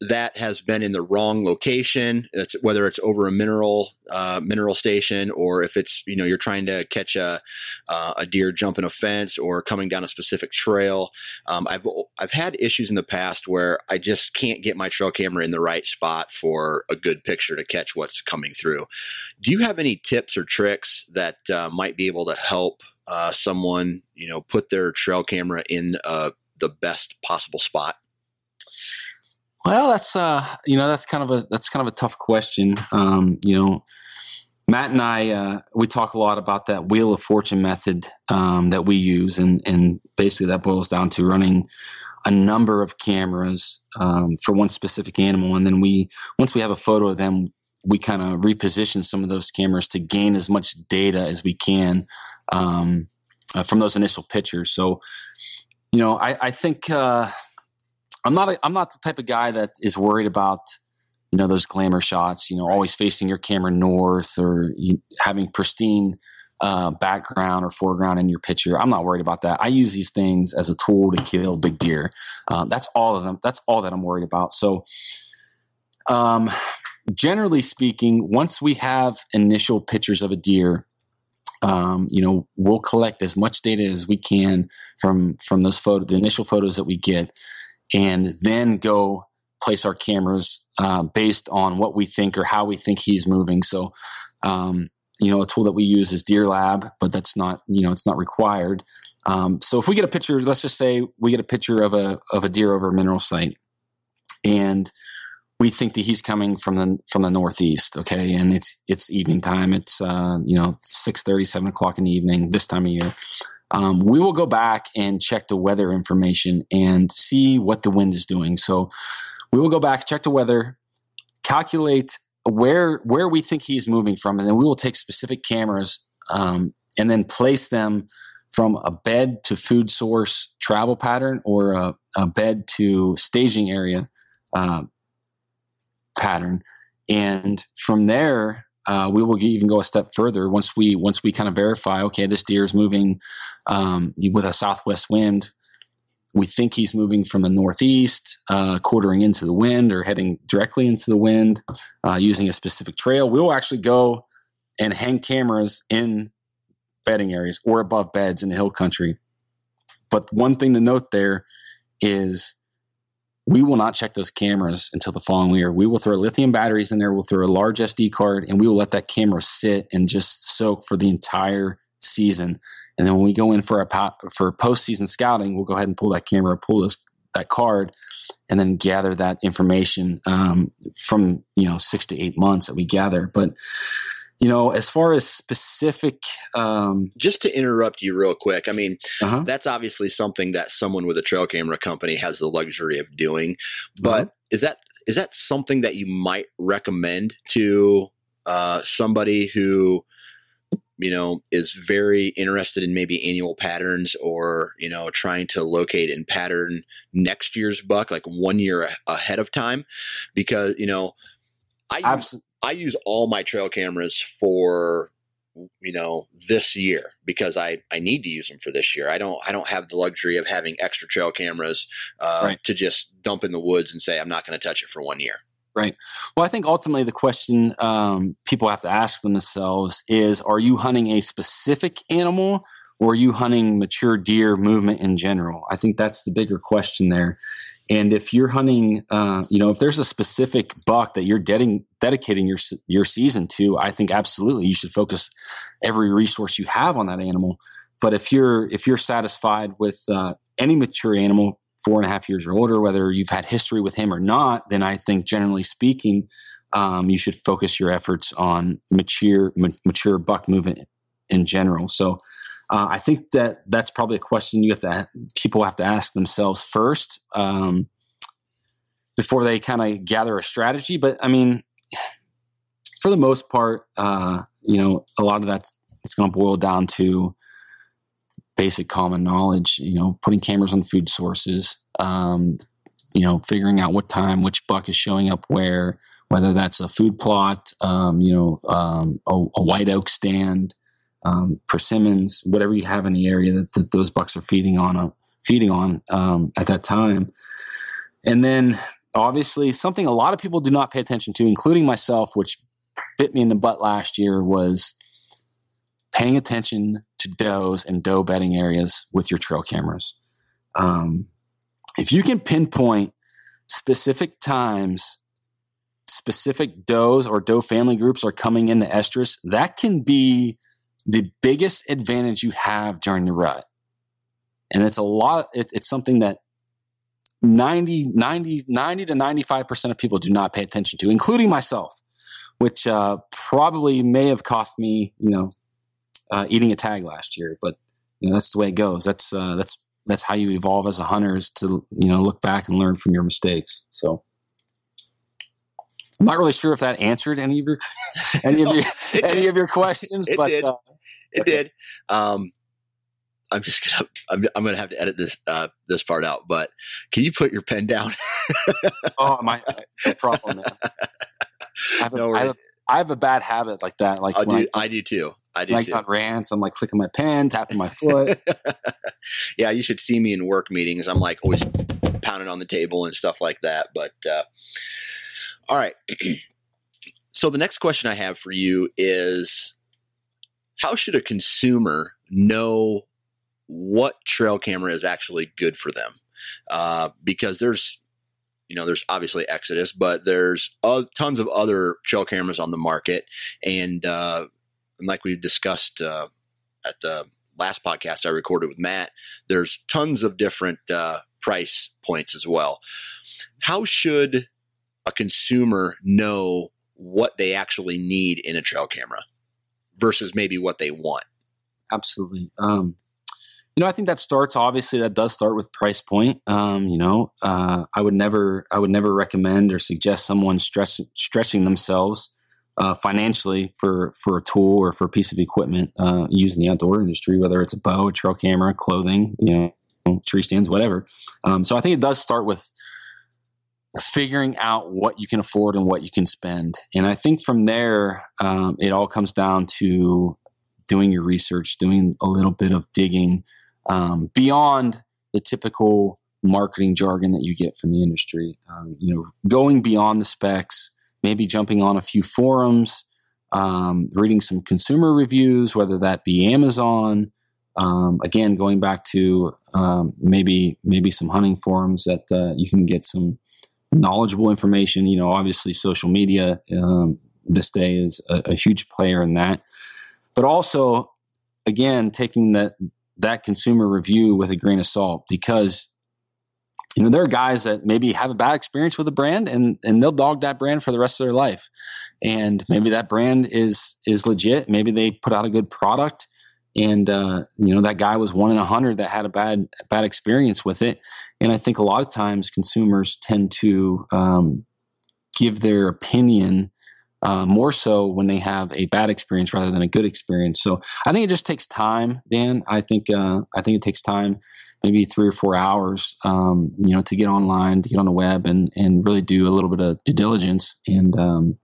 that has been in the wrong location. It's, whether it's over a mineral uh, mineral station or if it's you know you're trying to catch a uh, a deer jumping a fence or coming down a specific trail. Um, I've I've had issues in the past where I just can't get my trail camera in the right spot for a good picture to catch what's coming through. Do you have any tips or tricks that uh, might be able to help uh, someone you know put their trail camera in uh, the best possible spot? Well, that's uh, you know, that's kind of a that's kind of a tough question. Um, you know, Matt and I uh, we talk a lot about that wheel of fortune method um, that we use, and and basically that boils down to running a number of cameras um, for one specific animal, and then we once we have a photo of them, we kind of reposition some of those cameras to gain as much data as we can um, uh, from those initial pictures. So, you know, I, I think. Uh, I'm not a, I'm not the type of guy that is worried about you know those glamour shots. You know, always facing your camera north or you, having pristine uh, background or foreground in your picture. I'm not worried about that. I use these things as a tool to kill big deer. Um, that's all of them. That's all that I'm worried about. So, um, generally speaking, once we have initial pictures of a deer, um, you know, we'll collect as much data as we can from from those photo, the initial photos that we get, and then go place our cameras uh, based on what we think or how we think he's moving. So, um, you know, a tool that we use is Deer Lab, but that's not, you know, it's not required. Um, so if we get a picture, let's just say we get a picture of a of a deer over a mineral site, and we think that he's coming from the from the northeast, okay, and it's it's evening time. It's uh, you know six thirty, seven o'clock in the evening this time of year um, we will go back and check the weather information and see what the wind is doing. So we will go back, check the weather, calculate where where we think he is moving from, and then we will take specific cameras um, and then place them from a bed to food source travel pattern or a, a bed to staging area uh, pattern, and from there uh, we will even go a step further once we once we kind of verify okay this deer is moving um, with a southwest wind. We think he's moving from the northeast uh, quartering into the wind or heading directly into the wind uh, using a specific trail. We'll actually go and hang cameras in bedding areas or above beds in the hill country. But one thing to note there is we will not check those cameras until the following year. We will throw lithium batteries in there. We'll throw a large SD card and we will let that camera sit and just soak for the entire season. And then when we go in for a for postseason scouting, we'll go ahead and pull that camera, pull this, that card, and then gather that information um, from you know six to eight months that we gather. But you know, as far as specific, um, just to interrupt you real quick, I mean, uh-huh. that's obviously something that someone with a trail camera company has the luxury of doing. But uh-huh. is that is that something that you might recommend to uh, somebody who, you know, is very interested in maybe annual patterns or you know trying to locate and pattern next year's buck like one year ahead of time? Because you know, I Absol- I use all my trail cameras for you know this year because I I need to use them for this year. I don't I don't have the luxury of having extra trail cameras uh, right. to just dump in the woods and say I'm not going to touch it for one year. Right. Well, I think ultimately the question um, people have to ask themselves is: Are you hunting a specific animal, or are you hunting mature deer movement in general? I think that's the bigger question there. And if you're hunting, uh, you know, if there's a specific buck that you're dedicating dedicating your your season to, I think absolutely you should focus every resource you have on that animal. But if you're if you're satisfied with uh, any mature animal, four and a half years or older, whether you've had history with him or not, then I think generally speaking, um, you should focus your efforts on mature ma- mature buck movement in general. So Uh, I think that that's probably a question you have to people have to ask themselves first um, before they kind of gather a strategy. But I mean, for the most part, uh, you know, a lot of that's it's going to boil down to basic common knowledge. You know, putting cameras on food sources. Um, you know, figuring out what time which buck is showing up where, whether that's a food plot, um, you know, um, a, a, white oak stand, um, persimmons, whatever you have in the area that, that those bucks are feeding on, uh, feeding on um, at that time. And then obviously something a lot of people do not pay attention to, including myself, which bit me in the butt last year was paying attention to does and doe bedding areas with your trail cameras. Um, if you can pinpoint specific times specific does or doe family groups are coming into estrus, that can be the biggest advantage you have during the rut. And it's a lot, it, it's something that 90, 90, 90 to 95% of people do not pay attention to, including myself, which uh, probably may have cost me, you know, uh, eating a tag last year. But you know, that's the way it goes. That's uh, that's that's how you evolve as a hunter is to you know look back and learn from your mistakes. So I'm not really sure if that answered any of your any of your any of your questions, it but did. Uh, it okay. did. Um, I'm just gonna I'm, I'm gonna have to edit this uh, this part out. But can you put your pen down? oh my, no problem. Man. I have, no a, I, have a, I have a bad habit like that. Like I do, I, I, do too. I do like on rants, I'm like clicking my pen, tapping my foot. yeah, you should see me in work meetings. I'm like always pounding on the table and stuff like that. But uh, all right. so the next question I have for you is how should a consumer know what trail camera is actually good for them? Uh, because there's, you know, there's obviously Exodus, but there's tons of other trail cameras on the market, and, uh, and like we discussed uh, at the last podcast I recorded with Matt, there's tons of different uh, price points as well. How should a consumer know what they actually need in a trail camera versus maybe what they want. Absolutely. Um, you know, I think that starts obviously that does start with price point. Um, you know, uh, I would never, I would never recommend or suggest someone stress, stretching themselves uh, financially for for a tool or for a piece of equipment uh, used in the outdoor industry, whether it's a bow, a trail camera, clothing, you know, tree stands, whatever. Um, so I think it does start with figuring out what you can afford and what you can spend. And I think from there, um, it all comes down to doing your research, doing a little bit of digging um, beyond the typical marketing jargon that you get from the industry. Um, you know, going beyond the specs, maybe jumping on a few forums, um, reading some consumer reviews, whether that be Amazon. Um, again, going back to um, maybe maybe some hunting forums that uh, you can get some knowledgeable information. You know, obviously, social media um, this day is a, a, huge player in that. But also, again, taking that that consumer review with a grain of salt because you know there are guys that maybe have a bad experience with a brand and and they'll dog that brand for the rest of their life and maybe that brand is is legit maybe they put out a good product and uh, you know that guy was one in a hundred that had a bad bad experience with it. And I think a lot of times consumers tend to um, give their opinion uh, more so when they have a bad experience rather than a good experience. So I think it just takes time, Dan. I think uh, I think it takes time, maybe three or four hours, um, you know, to get online, to get on the web, and and really do a little bit of due diligence and um,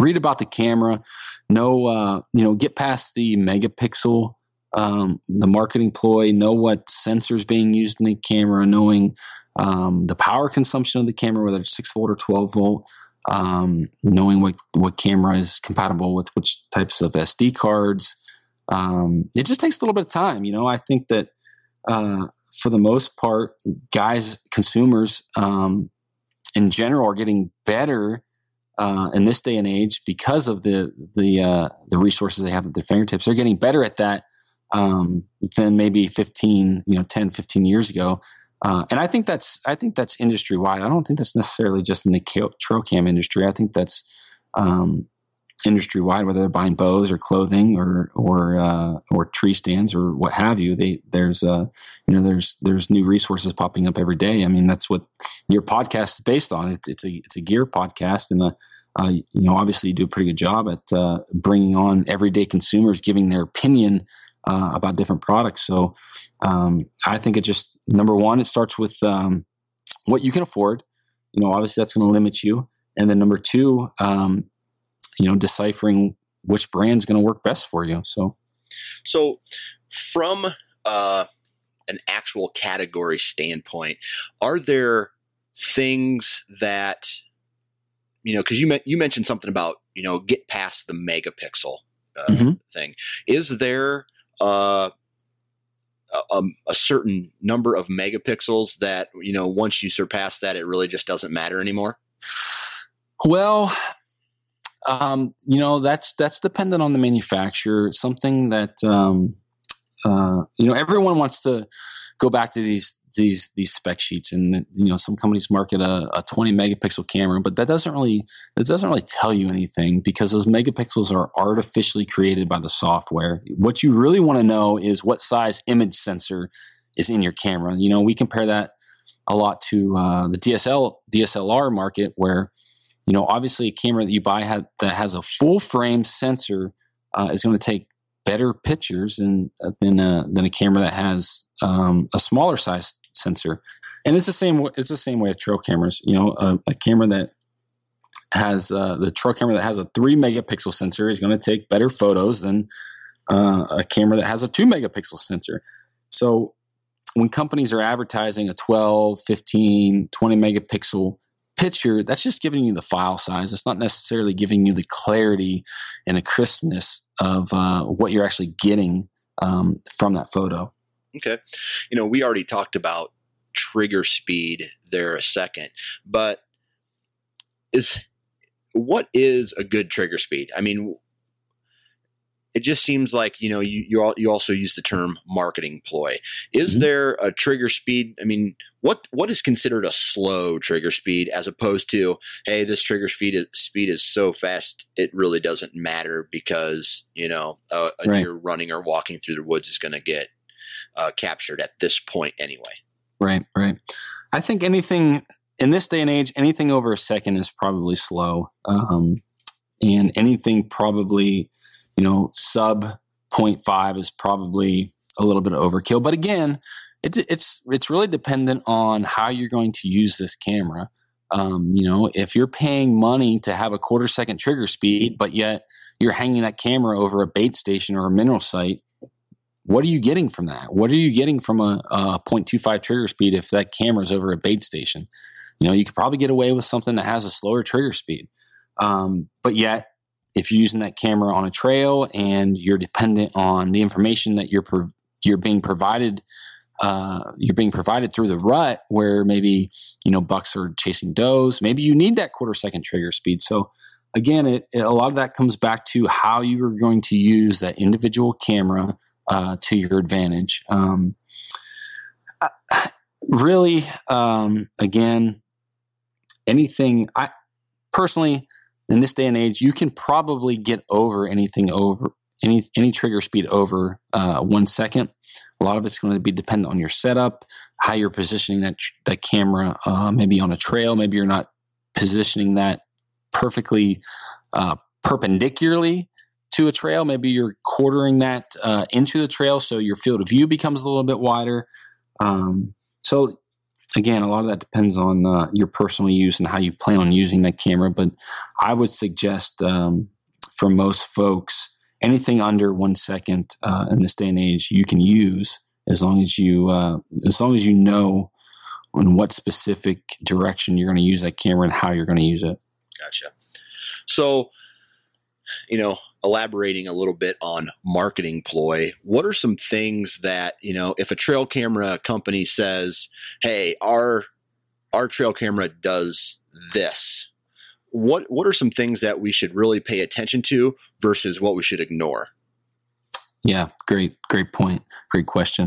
read about the camera, know, uh, you know, get past the megapixel, um, the marketing ploy, know what sensors being used in the camera, knowing um, the power consumption of the camera, whether it's six volt or 12 volt, um, knowing what, what camera is compatible with which types of SD cards. Um, it just takes a little bit of time. You know, I think that, uh, for the most part, guys, consumers, um, in general are getting better uh, in this day and age because of the the uh, the resources they have at their fingertips. They're getting better at that um, than maybe 15, you know, 10, 15 years ago. Uh, and I think that's I think that's industry wide. I don't think that's necessarily just in the trail cam industry. I think that's um, industry wide, whether they're buying bows or clothing or or uh, or tree stands or what have you. They there's uh you know there's there's new resources popping up every day. I mean that's what your podcast is based on. It's it's a it's a gear podcast and a, uh, you know obviously you do a pretty good job at uh, bringing on everyday consumers, giving their opinion uh, about different products. So um, I think it just number one it starts with um, what you can afford. You know obviously that's going to limit you. And then number two, um, you know deciphering which brand's going to work best for you so so from uh, an actual category standpoint are there things that you know because you you mentioned something about you know get past the megapixel uh, mm-hmm. thing is there uh, a, a, certain number of megapixels that you know once you surpass that it really just doesn't matter anymore well um, you know, that's that's dependent on the manufacturer. Something that um, uh, you know, everyone wants to go back to these these these spec sheets, and you know, some companies market a, a 20 megapixel camera, but that doesn't really that doesn't really tell you anything because those megapixels are artificially created by the software. What you really want to know is what size image sensor is in your camera. You know, we compare that a lot to uh, the DSL DSLR market where you know, obviously a camera that you buy ha- that has a full frame sensor uh, is going to take better pictures than uh, than a, than a camera that has um, a smaller size sensor. And it's the same. It's the same way with trail cameras. You know, a, a camera that has uh, the trail camera that has a three megapixel sensor is going to take better photos than uh, a camera that has a two megapixel sensor. So when companies are advertising a 12, 15, 20 megapixel picture, that's just giving you the file size. It's not necessarily giving you the clarity and the crispness of uh, what you're actually getting um, from that photo. Okay. You know, we already talked about trigger speed there a second, but is what is a good trigger speed? I mean, it just seems like you know you you, all, you also use the term marketing ploy. Is mm-hmm. there a trigger speed? I mean, what what is considered a slow trigger speed as opposed to hey, this trigger speed is, speed is so fast it really doesn't matter because you know a, a right. deer running or walking through the woods is going to get uh, captured at this point anyway. Right, right. I think anything in this day and age, anything over a second is probably slow, um, and anything probably you know, sub 0.5 is probably a little bit of overkill. But again, it, it's it's really dependent on how you're going to use this camera. Um, you know, if you're paying money to have a quarter second trigger speed, but yet you're hanging that camera over a bait station or a mineral site, what are you getting from that? What are you getting from a, a 0.25 trigger speed if that camera is over a bait station? You know, you could probably get away with something that has a slower trigger speed. Um, but yet if you're using that camera on a trail and you're dependent on the information that you're pro- you're being provided uh, you're being provided through the rut where maybe you know bucks are chasing does maybe you need that quarter second trigger speed. So again it, it, a lot of that comes back to how you are going to use that individual camera uh, to your advantage. Um, really um, again anything i personally in this day and age, you can probably get over anything over any any trigger speed over uh, one second. A lot of it's going to be dependent on your setup, how you're positioning that that camera, uh, maybe on a trail, maybe you're not positioning that perfectly uh, perpendicularly to a trail. Maybe you're quartering that uh, into the trail, so your field of view becomes a little bit wider. Um, so again, a lot of that depends on uh, your personal use and how you plan on using that camera. But I would suggest um, for most folks, anything under one second uh, in this day and age, you can use as long as you uh, as long as you know in what specific direction you're going to use that camera and how you're going to use it. Gotcha. So, you know, elaborating a little bit on marketing ploy, what are some things that, you know, if a trail camera company says, "Hey, our our trail camera does this." What what are some things that we should really pay attention to versus what we should ignore? Yeah, great, great point. Great question.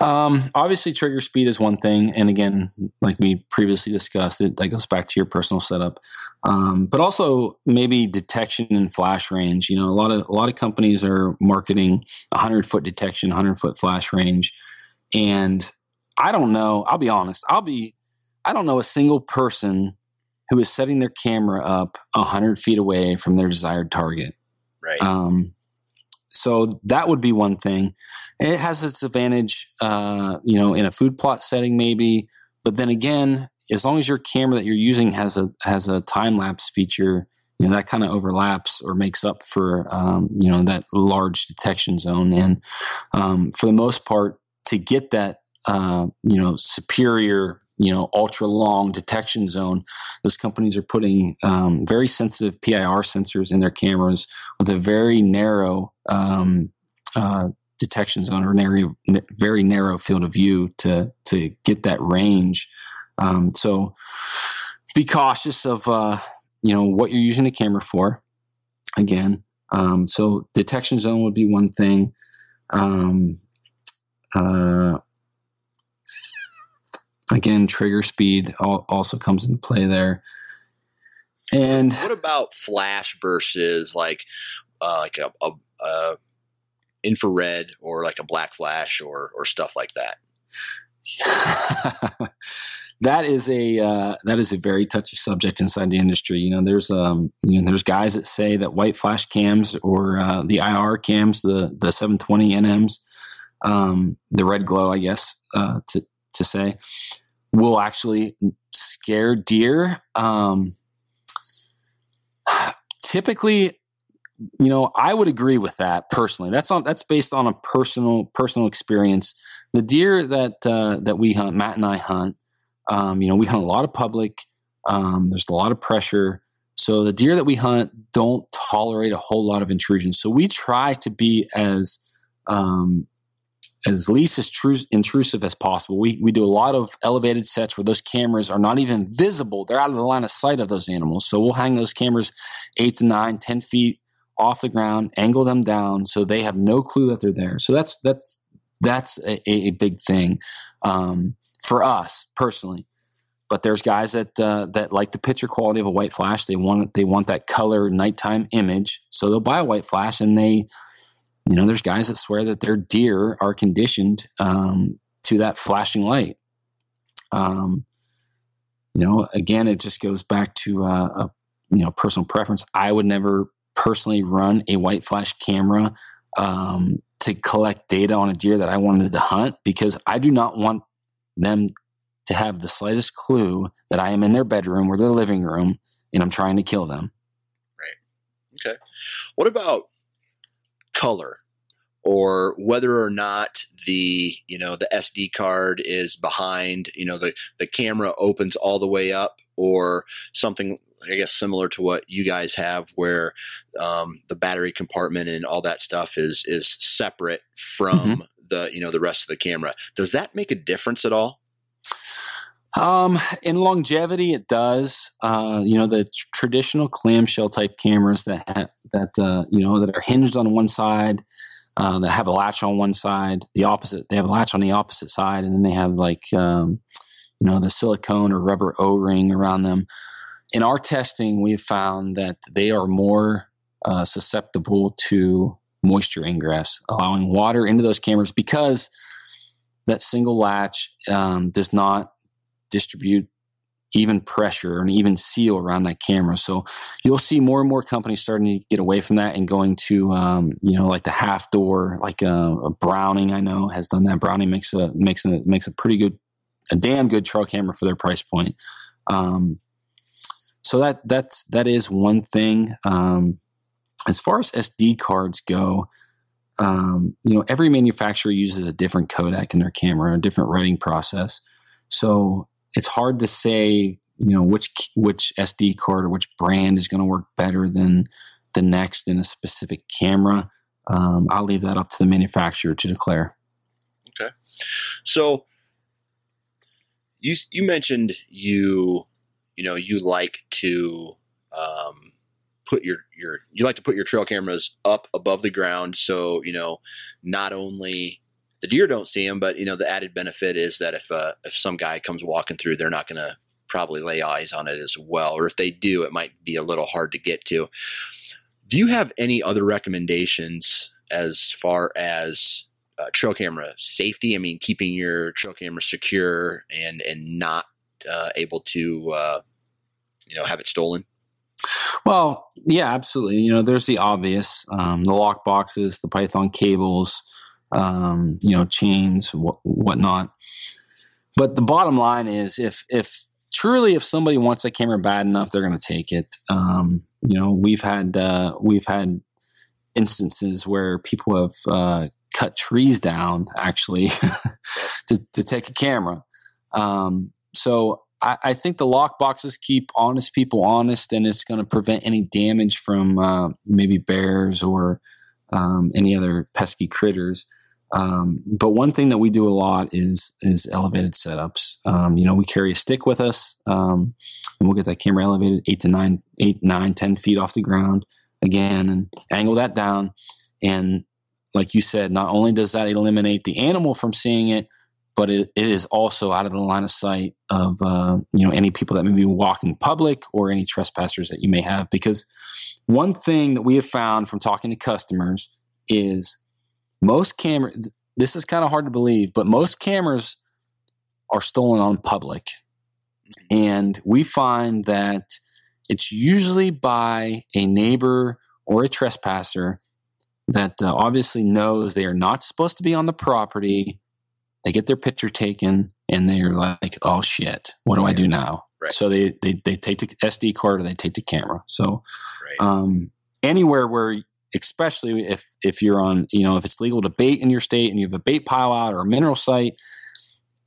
Um, obviously, trigger speed is one thing, and again, like we previously discussed, it that goes back to your personal setup. Um, but also maybe detection and flash range. You know, a lot of a lot of companies are marketing 100 foot detection, 100 foot flash range, and I don't know. I'll be honest. I'll be. I don't know a single person who is setting their camera up 100 feet away from their desired target. Right. Um, so that would be one thing. It has its advantage, uh, you know, in a food plot setting maybe, but then again, as long as your camera that you're using has a has a time lapse feature, you know that kind of overlaps or makes up for um, you know that large detection zone. And um, for the most part, to get that uh, you know superior you know ultra long detection zone those companies are putting um, very sensitive pir sensors in their cameras with a very narrow um, uh, detection zone or narrow, very narrow field of view to to get that range. Um, so be cautious of uh, you know what you're using the camera for. Again um, so detection zone would be one thing. Um, uh, again, trigger speed also comes into play there. And what about flash versus like uh, like a, a, a, infrared or like a black flash or or stuff like that? that is a uh, that is a very touchy subject inside the industry. You know, there's um you know there's guys that say that white flash cams or uh, the IR cams, the the 720 NMs, um, the red glow, I guess uh, to to say, will actually scare deer. Um, typically, you know, I would agree with that personally. That's on that's based on a personal personal experience. The deer that uh, that we hunt, Matt and I hunt, um, you know, we hunt a lot of public. Um, there's a lot of pressure. So the deer that we hunt don't tolerate a whole lot of intrusion. So we try to be as um, as least as tru- intrusive as possible. We, we do a lot of elevated sets where those cameras are not even visible. They're out of the line of sight of those animals. So we'll hang those cameras eight to nine, ten feet off the ground, angle them down so they have no clue that they're there. So that's that's that's a, a big thing um, for us personally. But there's guys that uh, that like the picture quality of a white flash. They want they want that color nighttime image, so they'll buy a white flash and they you know, there's guys that swear that their deer are conditioned um, to that flashing light. Um, you know, again, it just goes back to uh, a you know personal preference. I would never personally run a white flash camera um, to collect data on a deer that I wanted to hunt because I do not want them to have the slightest clue that I am in their bedroom or their living room and I'm trying to kill them. Right. Okay. What about color or whether or not the you know the SD card is behind you know the the camera opens all the way up or something I guess similar to what you guys have where um, the battery compartment and all that stuff is is separate from mm-hmm. the you know the rest of the camera does that make a difference at all um, in longevity, it does. Uh, you know, the tr- traditional clamshell type cameras that ha- that uh, you know that are hinged on one side, uh, that have a latch on one side. The opposite, they have a latch on the opposite side, and then they have like um, you know the silicone or rubber O ring around them. In our testing, we've found that they are more uh, susceptible to moisture ingress, allowing water into those cameras because that single latch um, does not distribute even pressure and even seal around that camera. So you'll see more and more companies starting to get away from that and going to, um, you know, like the half door, like a, a, Browning. I know has done that. Browning makes a makes a makes a pretty good, a damn good trail camera for their price point. Um, so that that's that is one thing. Um, as far as SD cards go, um, you know, every manufacturer uses a different codec in their camera, a different writing process. So it's hard to say, you know, which which SD card or which brand is going to work better than the next in a specific camera. Um, I'll leave that up to the manufacturer to declare. Okay, so you you mentioned you you know you like to um, put your your you like to put your trail cameras up above the ground, so you know not only the deer don't see them, but you know the added benefit is that if uh, if some guy comes walking through, they're not going to probably lay eyes on it as well, or if they do, it might be a little hard to get to. Do you have any other recommendations as far as uh, trail camera safety? I mean, keeping your trail camera secure and and not uh, able to uh, you know have it stolen. Well, yeah, absolutely. You know, there's the obvious, um, the lock boxes, the Python cables, um, you know, chains, wh- whatnot. But the bottom line is, if if truly, if somebody wants a camera bad enough, they're going to take it. Um, you know, we've had uh, we've had instances where people have uh, cut trees down actually to, to take a camera. Um, so I, I, think the lock boxes keep honest people honest, and it's going to prevent any damage from uh, maybe bears or um, any other pesky critters. Um, but one thing that we do a lot is is elevated setups. Um, you know, we carry a stick with us, um, and we'll get that camera elevated eight to nine, eight, nine, ten feet off the ground again, and angle that down. And like you said, not only does that eliminate the animal from seeing it, but it, it is also out of the line of sight of uh, you know any people that may be walking public or any trespassers that you may have. Because one thing that we have found from talking to customers is most cameras. This is kind of hard to believe, but most cameras are stolen on public, and we find that it's usually by a neighbor or a trespasser that uh, obviously knows they are not supposed to be on the property they get their picture taken and they're like, oh shit, what do I do now? Right. So they, they, they take the SD card or they take the camera. So right. um, anywhere where, especially if, if you're on, you know, if it's legal to bait in your state and you have a bait pile out or a mineral site,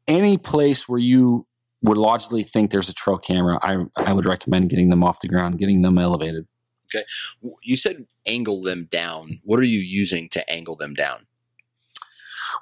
any place where you would logically think there's a trail camera, I, I would recommend getting them off the ground, getting them elevated. Okay. You said angle them down. What are you using to angle them down?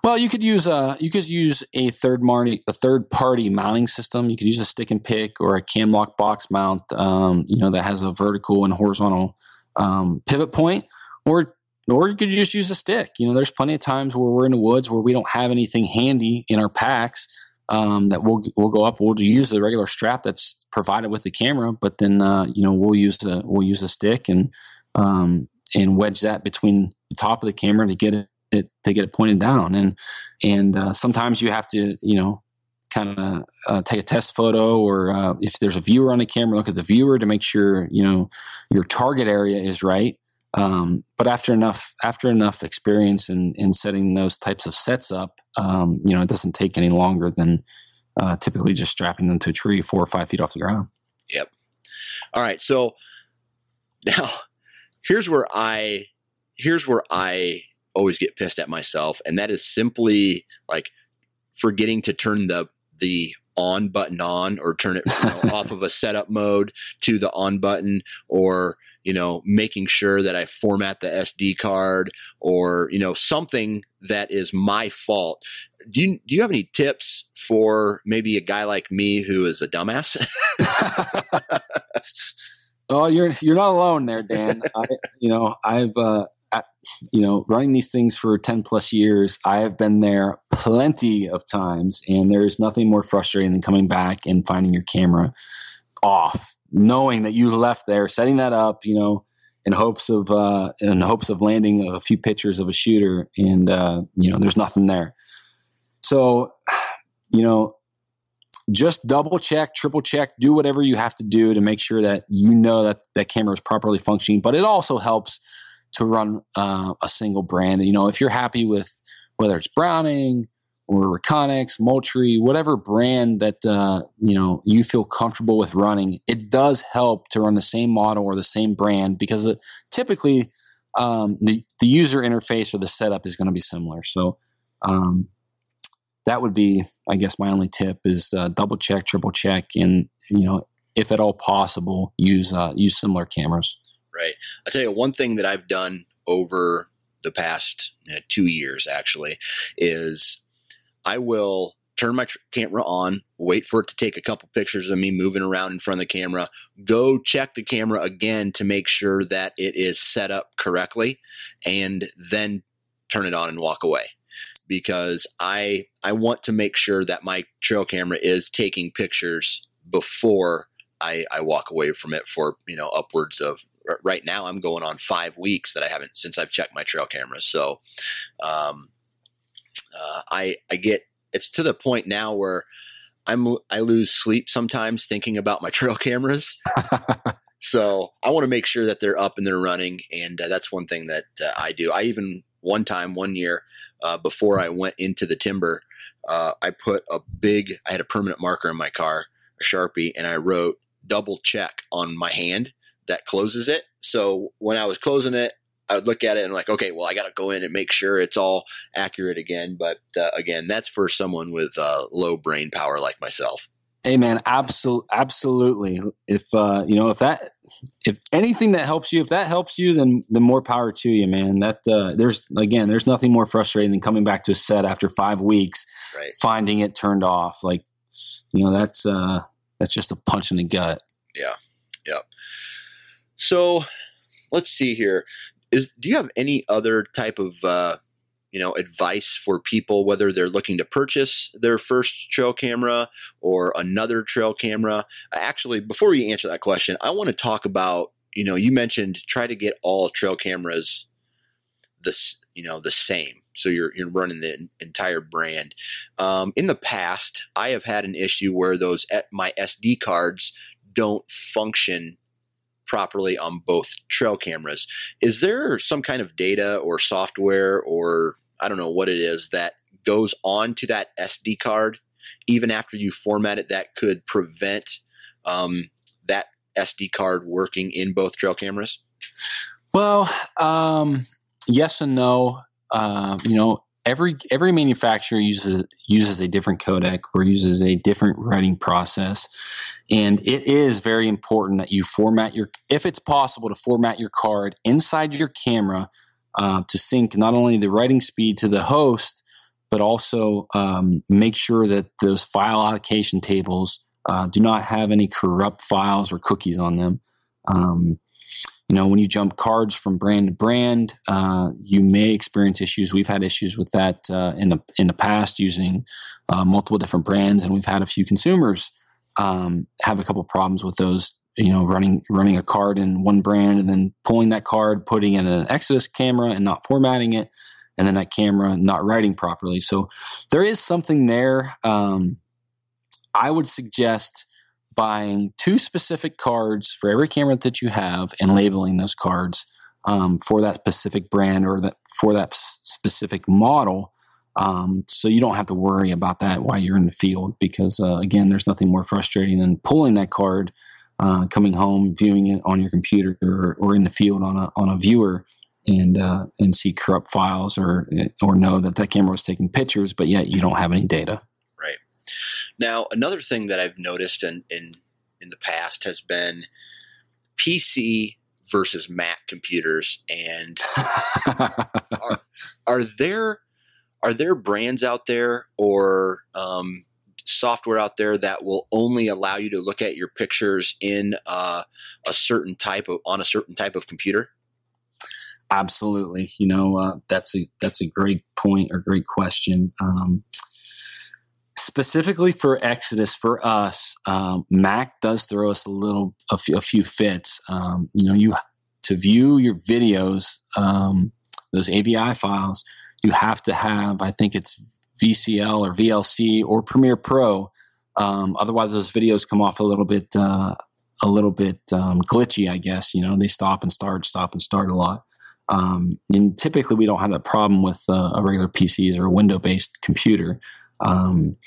Well, you could use a you could use a third party a third party mounting system. You could use a Stic-N-Pic or a cam lock box mount. Um, you know that has a vertical and horizontal um, pivot point, or or you could just use a stick. You know, there's plenty of times where we're in the woods where we don't have anything handy in our packs um, that we'll we'll go up. We'll use the regular strap that's provided with the camera, but then uh, you know we'll use the we'll use a stick and um, and wedge that between the top of the camera to get it to get it pointed down and and uh, sometimes you have to you know kind of uh, take a test photo or uh, if there's a viewer on the camera look at the viewer to make sure you know your target area is right um, but after enough after enough experience in, in setting those types of sets up um, you know it doesn't take any longer than uh, typically just strapping them to a tree four or five feet off the ground. Yep. All right. So now here's where i here's where i always get pissed at myself, and that is simply like forgetting to turn the the on button on or turn it you know, off of a setup mode to the on button or you know making sure that I format the SD card or you know something that is my fault. Do you do you have any tips for maybe a guy like me who is a dumbass? oh, you're you're not alone there, Dan. I, you know, I've uh, you know, running these things for 10 plus years, I have been there plenty of times, and there's nothing more frustrating than coming back and finding your camera off, knowing that you left there, setting that up, you know, in hopes of uh, in hopes of landing a few pictures of a shooter, and uh, you know, there's nothing there. So, you know, just double check, triple check, do whatever you have to do to make sure that you know that that camera is properly functioning. But it also helps to run uh, a single brand. You know, if you're happy with whether it's Browning or Reconyx, Moultrie, whatever brand that uh, you know you feel comfortable with running, it does help to run the same model or the same brand because it, typically um, the the user interface or the setup is going to be similar. So um, that would be, I guess, my only tip is uh, double check, triple check, and you know, if at all possible, use uh, use similar cameras right? I tell you one thing that I've done over the past two years actually is I will turn my tr- camera on, wait for it to take a couple pictures of me moving around in front of the camera, go check the camera again to make sure that it is set up correctly, and then turn it on and walk away. Because I I want to make sure that my trail camera is taking pictures before I, I walk away from it for you know upwards of right now I'm going on five weeks that I haven't since I've checked my trail camera So um, uh, I I get it's to the point now where I'm I lose sleep sometimes thinking about my trail cameras. so I want to make sure that they're up and they're running, and uh, that's one thing that uh, I do. I even one time one year uh, before I went into the timber, uh, I put a big I had a permanent marker in my car, a sharpie, and I wrote double check on my hand that closes it. So when I was closing it, I would look at it and like, okay, well, I got to go in and make sure it's all accurate again. But uh, again, that's for someone with uh, low brain power like myself. Hey man, absolutely, absolutely. If uh, you know, if that, if anything that helps you, if that helps you, then the more power to you, man. That uh, there's again, there's nothing more frustrating than coming back to a set after five weeks, right. finding it turned off. Like, you know, that's uh, that's just a punch in the gut. Yeah, yeah. So let's see here is do you have any other type of uh, you know advice for people whether they're looking to purchase their first trail camera or another trail camera? Actually before you answer that question i want to talk about you know you mentioned try to get all trail cameras this you know the same so you're you're running the entire brand. Um, in the past i have had an issue where those my sd cards don't function properly on both trail cameras. Is there some kind of data or software or I don't know what it is that goes on to that SD card even after you format it that could prevent um, that SD card working in both trail cameras? Well, um, yes and no. Uh, you know, every every manufacturer uses uses a different codec or uses a different writing process. And it is very important that you format your if it's possible to format your card inside your camera uh, to sync not only the writing speed to the host but also um, make sure that those file allocation tables uh, do not have any corrupt files or cookies on them. Um, you know, when you jump cards from brand to brand, uh, you may experience issues. We've had issues with that uh, in the in the past using uh, multiple different brands, and we've had a few consumers um, have a couple problems with those. You know, running running a card in one brand and then pulling that card, putting it in an Exodus camera and not formatting it, and then that camera not writing properly. So there is something there. Um, I would suggest buying two specific cards for every camera that you have and labeling those cards um, for that specific brand or that for that specific model. Um, so you don't have to worry about that while you're in the field because uh, again, there's nothing more frustrating than pulling that card, uh, coming home, viewing it on your computer or, or, in the field on a on a viewer, and uh, and see corrupt files or or know that that camera was taking pictures, but yet you don't have any data. Now, another thing that I've noticed in in, in the past has been PC versus Mac computers, and are, are there are there brands out there or um, software out there that will only allow you to look at your pictures in uh, a certain type of on a certain type of computer? Absolutely. You know, uh, that's a that's a great point or great question. Um, specifically for Exodus, for us, um, Mac does throw us a little, a few, a few fits. Um, you know, you to view your videos, um, those AVI files, you have to have, I think it's VCL or VLC or Premiere Pro. Um, otherwise, those videos come off a little bit, uh, a little bit um, glitchy. I guess you know they stop and start, stop and start a lot. Um, and typically, we don't have that problem with uh, a regular PCs or a window-based computer. Um,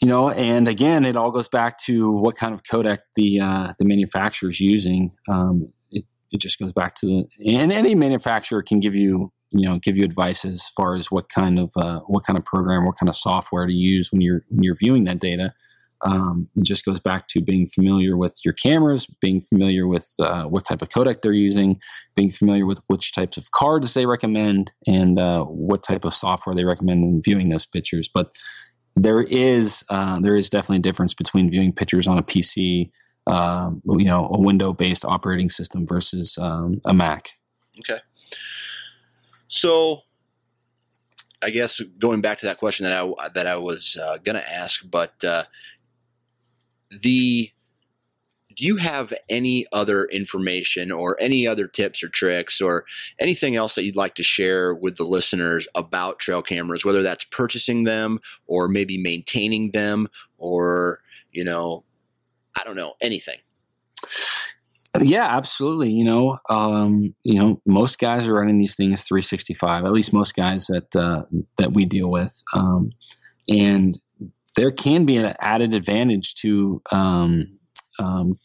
you know, and again, it all goes back to what kind of codec the uh, the manufacturer is using. Um, it, it just goes back to the and any manufacturer can give you you know give you advice as far as what kind of uh, what kind of program, what kind of software to use when you're when you're viewing that data. Um, it just goes back to being familiar with your cameras, being familiar with uh, what type of codec they're using, being familiar with which types of cards they recommend, and uh, what type of software they recommend in viewing those pictures. But there is uh, there is definitely a difference between viewing pictures on a PC, um, you know, a window based operating system versus um, a Mac. Okay. So, I guess going back to that question that I that I was uh, going to ask, but uh, the do you have any other information or any other tips or tricks or anything else that you'd like to share with the listeners about trail cameras, whether that's purchasing them or maybe maintaining them or, you know, I don't know, anything? Yeah, absolutely. You know, um, you know, most guys are running these things 365. At least most guys that uh, that we deal with, um, and there can be an added advantage to um, um,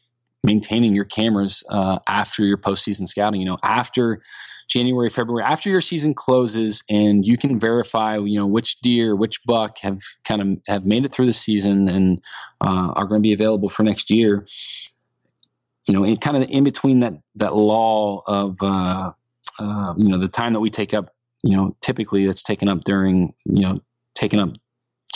maintaining your cameras uh, after your postseason scouting. You know, after January, February, after your season closes, and you can verify, you know, which deer, which buck have kind of have made it through the season and uh, are going to be available for next year. You know, in kind of in between that that law of uh, uh, you know the time that we take up, you know, typically that's taken up during you know taken up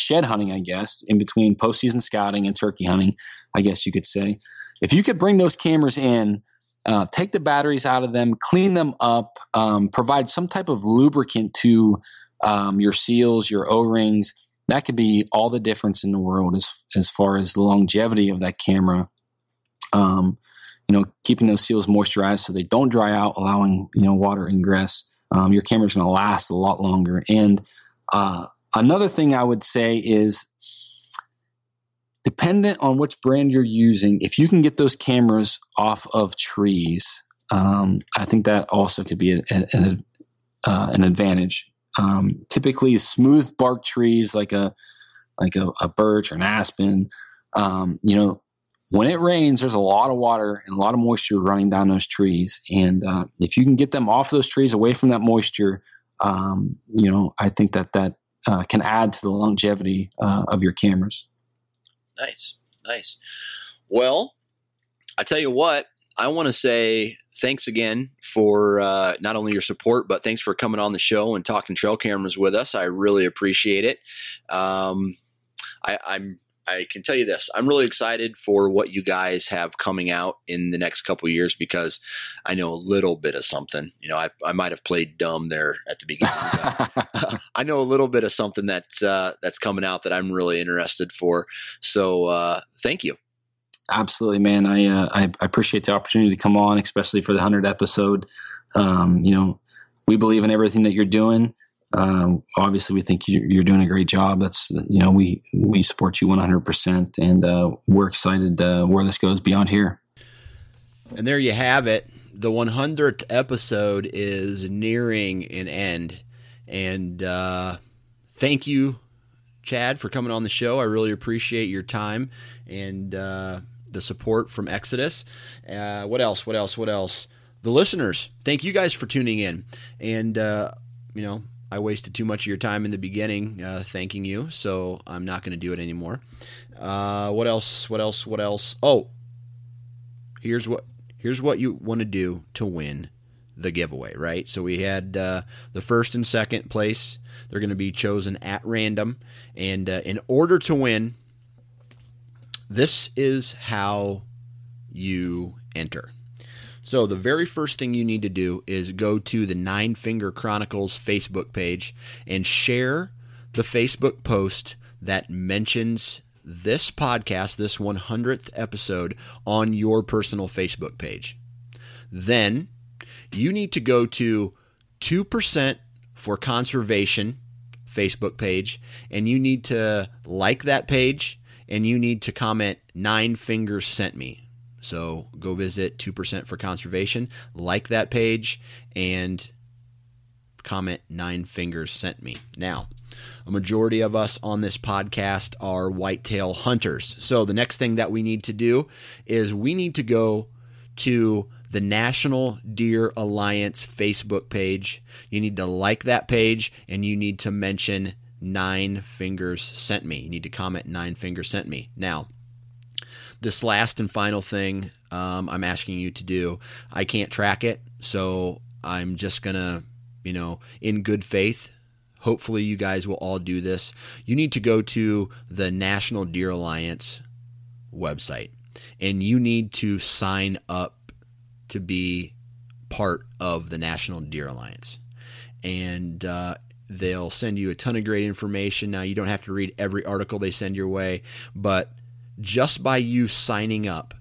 shed hunting, I guess, in between postseason scouting and turkey hunting, I guess you could say. If you could bring those cameras in, uh, take the batteries out of them, clean them up, um, provide some type of lubricant to um, your seals, your O rings, that could be all the difference in the world as as far as the longevity of that camera. Um, you know, keeping those seals moisturized so they don't dry out, allowing you know water ingress. Um, your camera's going to last a lot longer. And uh, another thing I would say is dependent on which brand you're using, if you can get those cameras off of trees, um, I think that also could be a, a, uh, an advantage. Um, typically, smooth bark trees like a like a birch or an aspen, um, you know, when it rains, there's a lot of water and a lot of moisture running down those trees. And uh, if you can get them off those trees, away from that moisture, um, you know, I think that that uh, can add to the longevity uh, of your cameras. Nice, nice. Well, I tell you what, I want to say thanks again for uh, not only your support, but thanks for coming on the show and talking trail cameras with us. I really appreciate it. Um, I, I'm I can tell you this: I'm really excited for what you guys have coming out in the next couple years because I know a little bit of something. You know, I, I might have played dumb there at the beginning. I know a little bit of something that's uh, that's coming out that I'm really interested for. So, uh, thank you. Absolutely, man. I, uh, I, I appreciate the opportunity to come on, especially for the hundred episode. Um, you know, we believe in everything that you're doing. Um, obviously, we think you're doing a great job. That's you know we we support you 100, percent and uh, we're excited uh, where this goes beyond here. And there you have it. The 100th episode is nearing an end, and uh, thank you, Chad, for coming on the show. I really appreciate your time and uh, the support from Exodus. Uh, what else? What else? What else? The listeners, thank you guys for tuning in, and uh, you know I wasted too much of your time in the beginning uh, thanking you, so I'm not going to do it anymore. Uh, what else? What else? What else? Oh, here's what here's what you want to do to win the giveaway, right? So we had uh, the first and second place. They're going to be chosen at random, and uh, in order to win, this is how you enter. So, the very first thing you need to do is go to the Nine Finger Chronicles Facebook page and share the Facebook post that mentions this podcast, this 100th episode, on your personal Facebook page. Then you need to go to 2% for conservation Facebook page and you need to like that page and you need to comment nine fingers sent me so go visit 2% for conservation, like that page, and comment nine fingers sent me. Now, a majority of us on this podcast are whitetail hunters. So the next thing that we need to do is we need to go to the National Deer Alliance Facebook page. You need to like that page and you need to mention nine fingers sent me. You need to comment nine fingers sent me. Now, this last and final thing um, I'm asking you to do, I can't track it, so I'm just gonna, you know, in good faith, hopefully you guys will all do this. You need to go to the National Deer Alliance website and you need to sign up to be part of the National Deer Alliance. And uh, they'll send you a ton of great information. Now, you don't have to read every article they send your way, but just by you signing up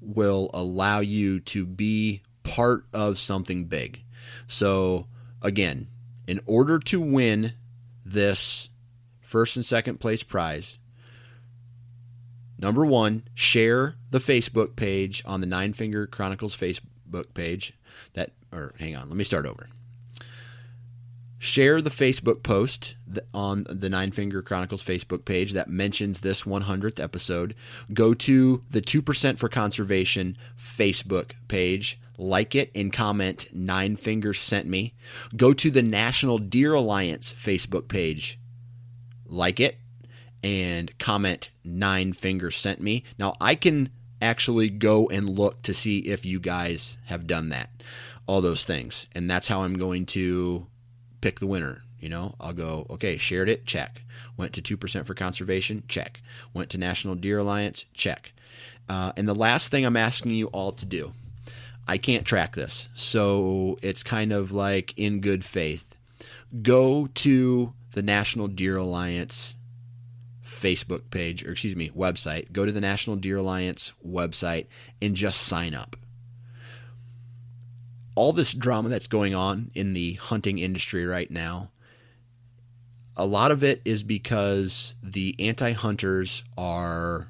will allow you to be part of something big. So, again, in order to win this first and second place prize, number one, share the Facebook page on the Nine Finger Chronicles Facebook page. That, or hang on, let me start over. Share the Facebook post on the Nine Finger Chronicles Facebook page that mentions this 100th episode. Go to the 2% for Conservation Facebook page like it and comment Nine Fingers sent me. Go to the National Deer Alliance Facebook page, like it, and comment Nine Fingers sent me. Now I can actually go and look to see if you guys have done that, all those things, and that's how I'm going to pick the winner. You know, I'll go, okay, shared it, check. Went to 2% for conservation, check. Went to National Deer Alliance, check. Uh, and the last thing I'm asking you all to do I can't track this. So it's kind of like in good faith. Go to the National Deer Alliance Facebook page, or excuse me, website. Go to the National Deer Alliance website and just sign up. All this drama that's going on in the hunting industry right now, a lot of it is because the anti hunters are,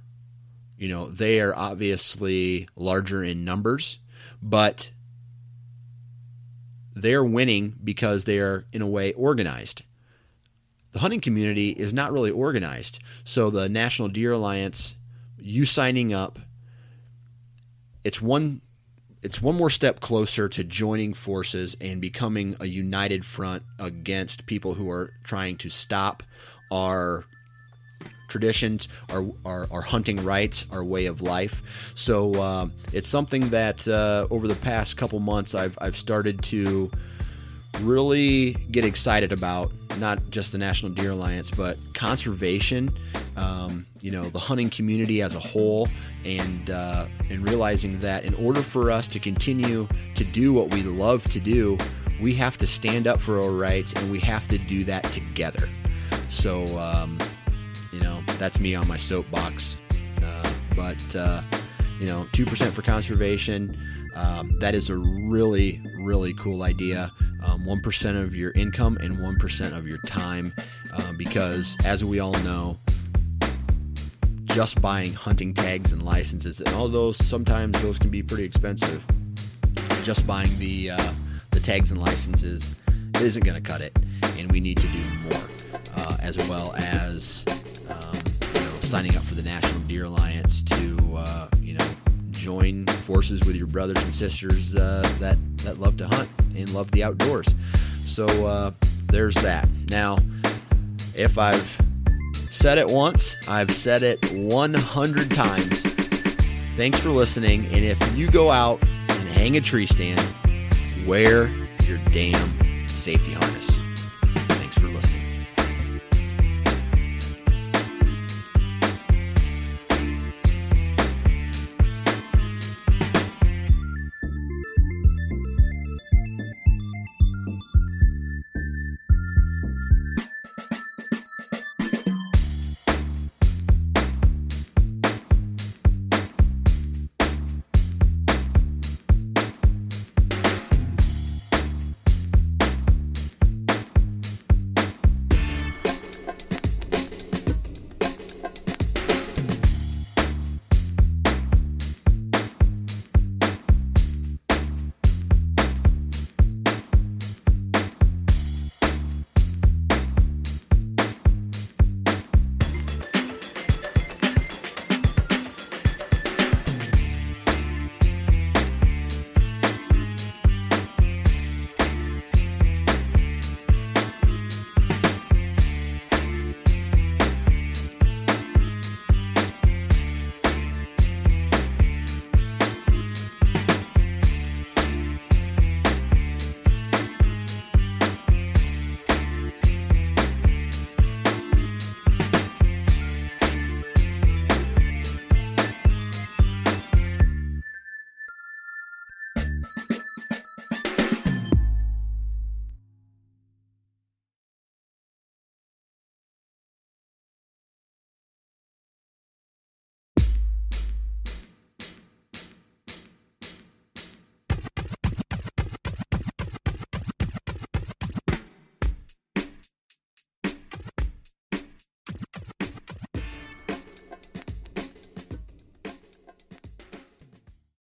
you know, they are obviously larger in numbers but they're winning because they are, in a way, organized. The hunting community is not really organized. So the National Deer Alliance, you signing up, it's one it's one more step closer to joining forces and becoming a united front against people who are trying to stop our traditions, our, our, our hunting rights, our way of life. So uh, it's something that uh, over the past couple months I've, I've started to really get excited about not just the National Deer Alliance, but conservation, um, you know, the hunting community as a whole, and uh, and realizing that in order for us to continue to do what we love to do, we have to stand up for our rights, and we have to do that together. So um, you know, that's me on my soapbox. Uh, but, uh, you know, 2% for conservation. Um, that is a really, really cool idea. Um, 1% of your income and 1% of your time. Uh, because, as we all know, just buying hunting tags and licenses, and although sometimes those can be pretty expensive, just buying the, uh, the tags and licenses isn't going to cut it. And we need to do more, uh, as well as um, you know, signing up for the National Deer Alliance to, uh, you know, join forces with your brothers and sisters uh, that that love to hunt and love the outdoors. So uh, there's that. Now, if I've said it once, I've said it 100 times. Thanks for listening. And if you go out and hang a tree stand, wear your damn safety harness. Thanks for listening.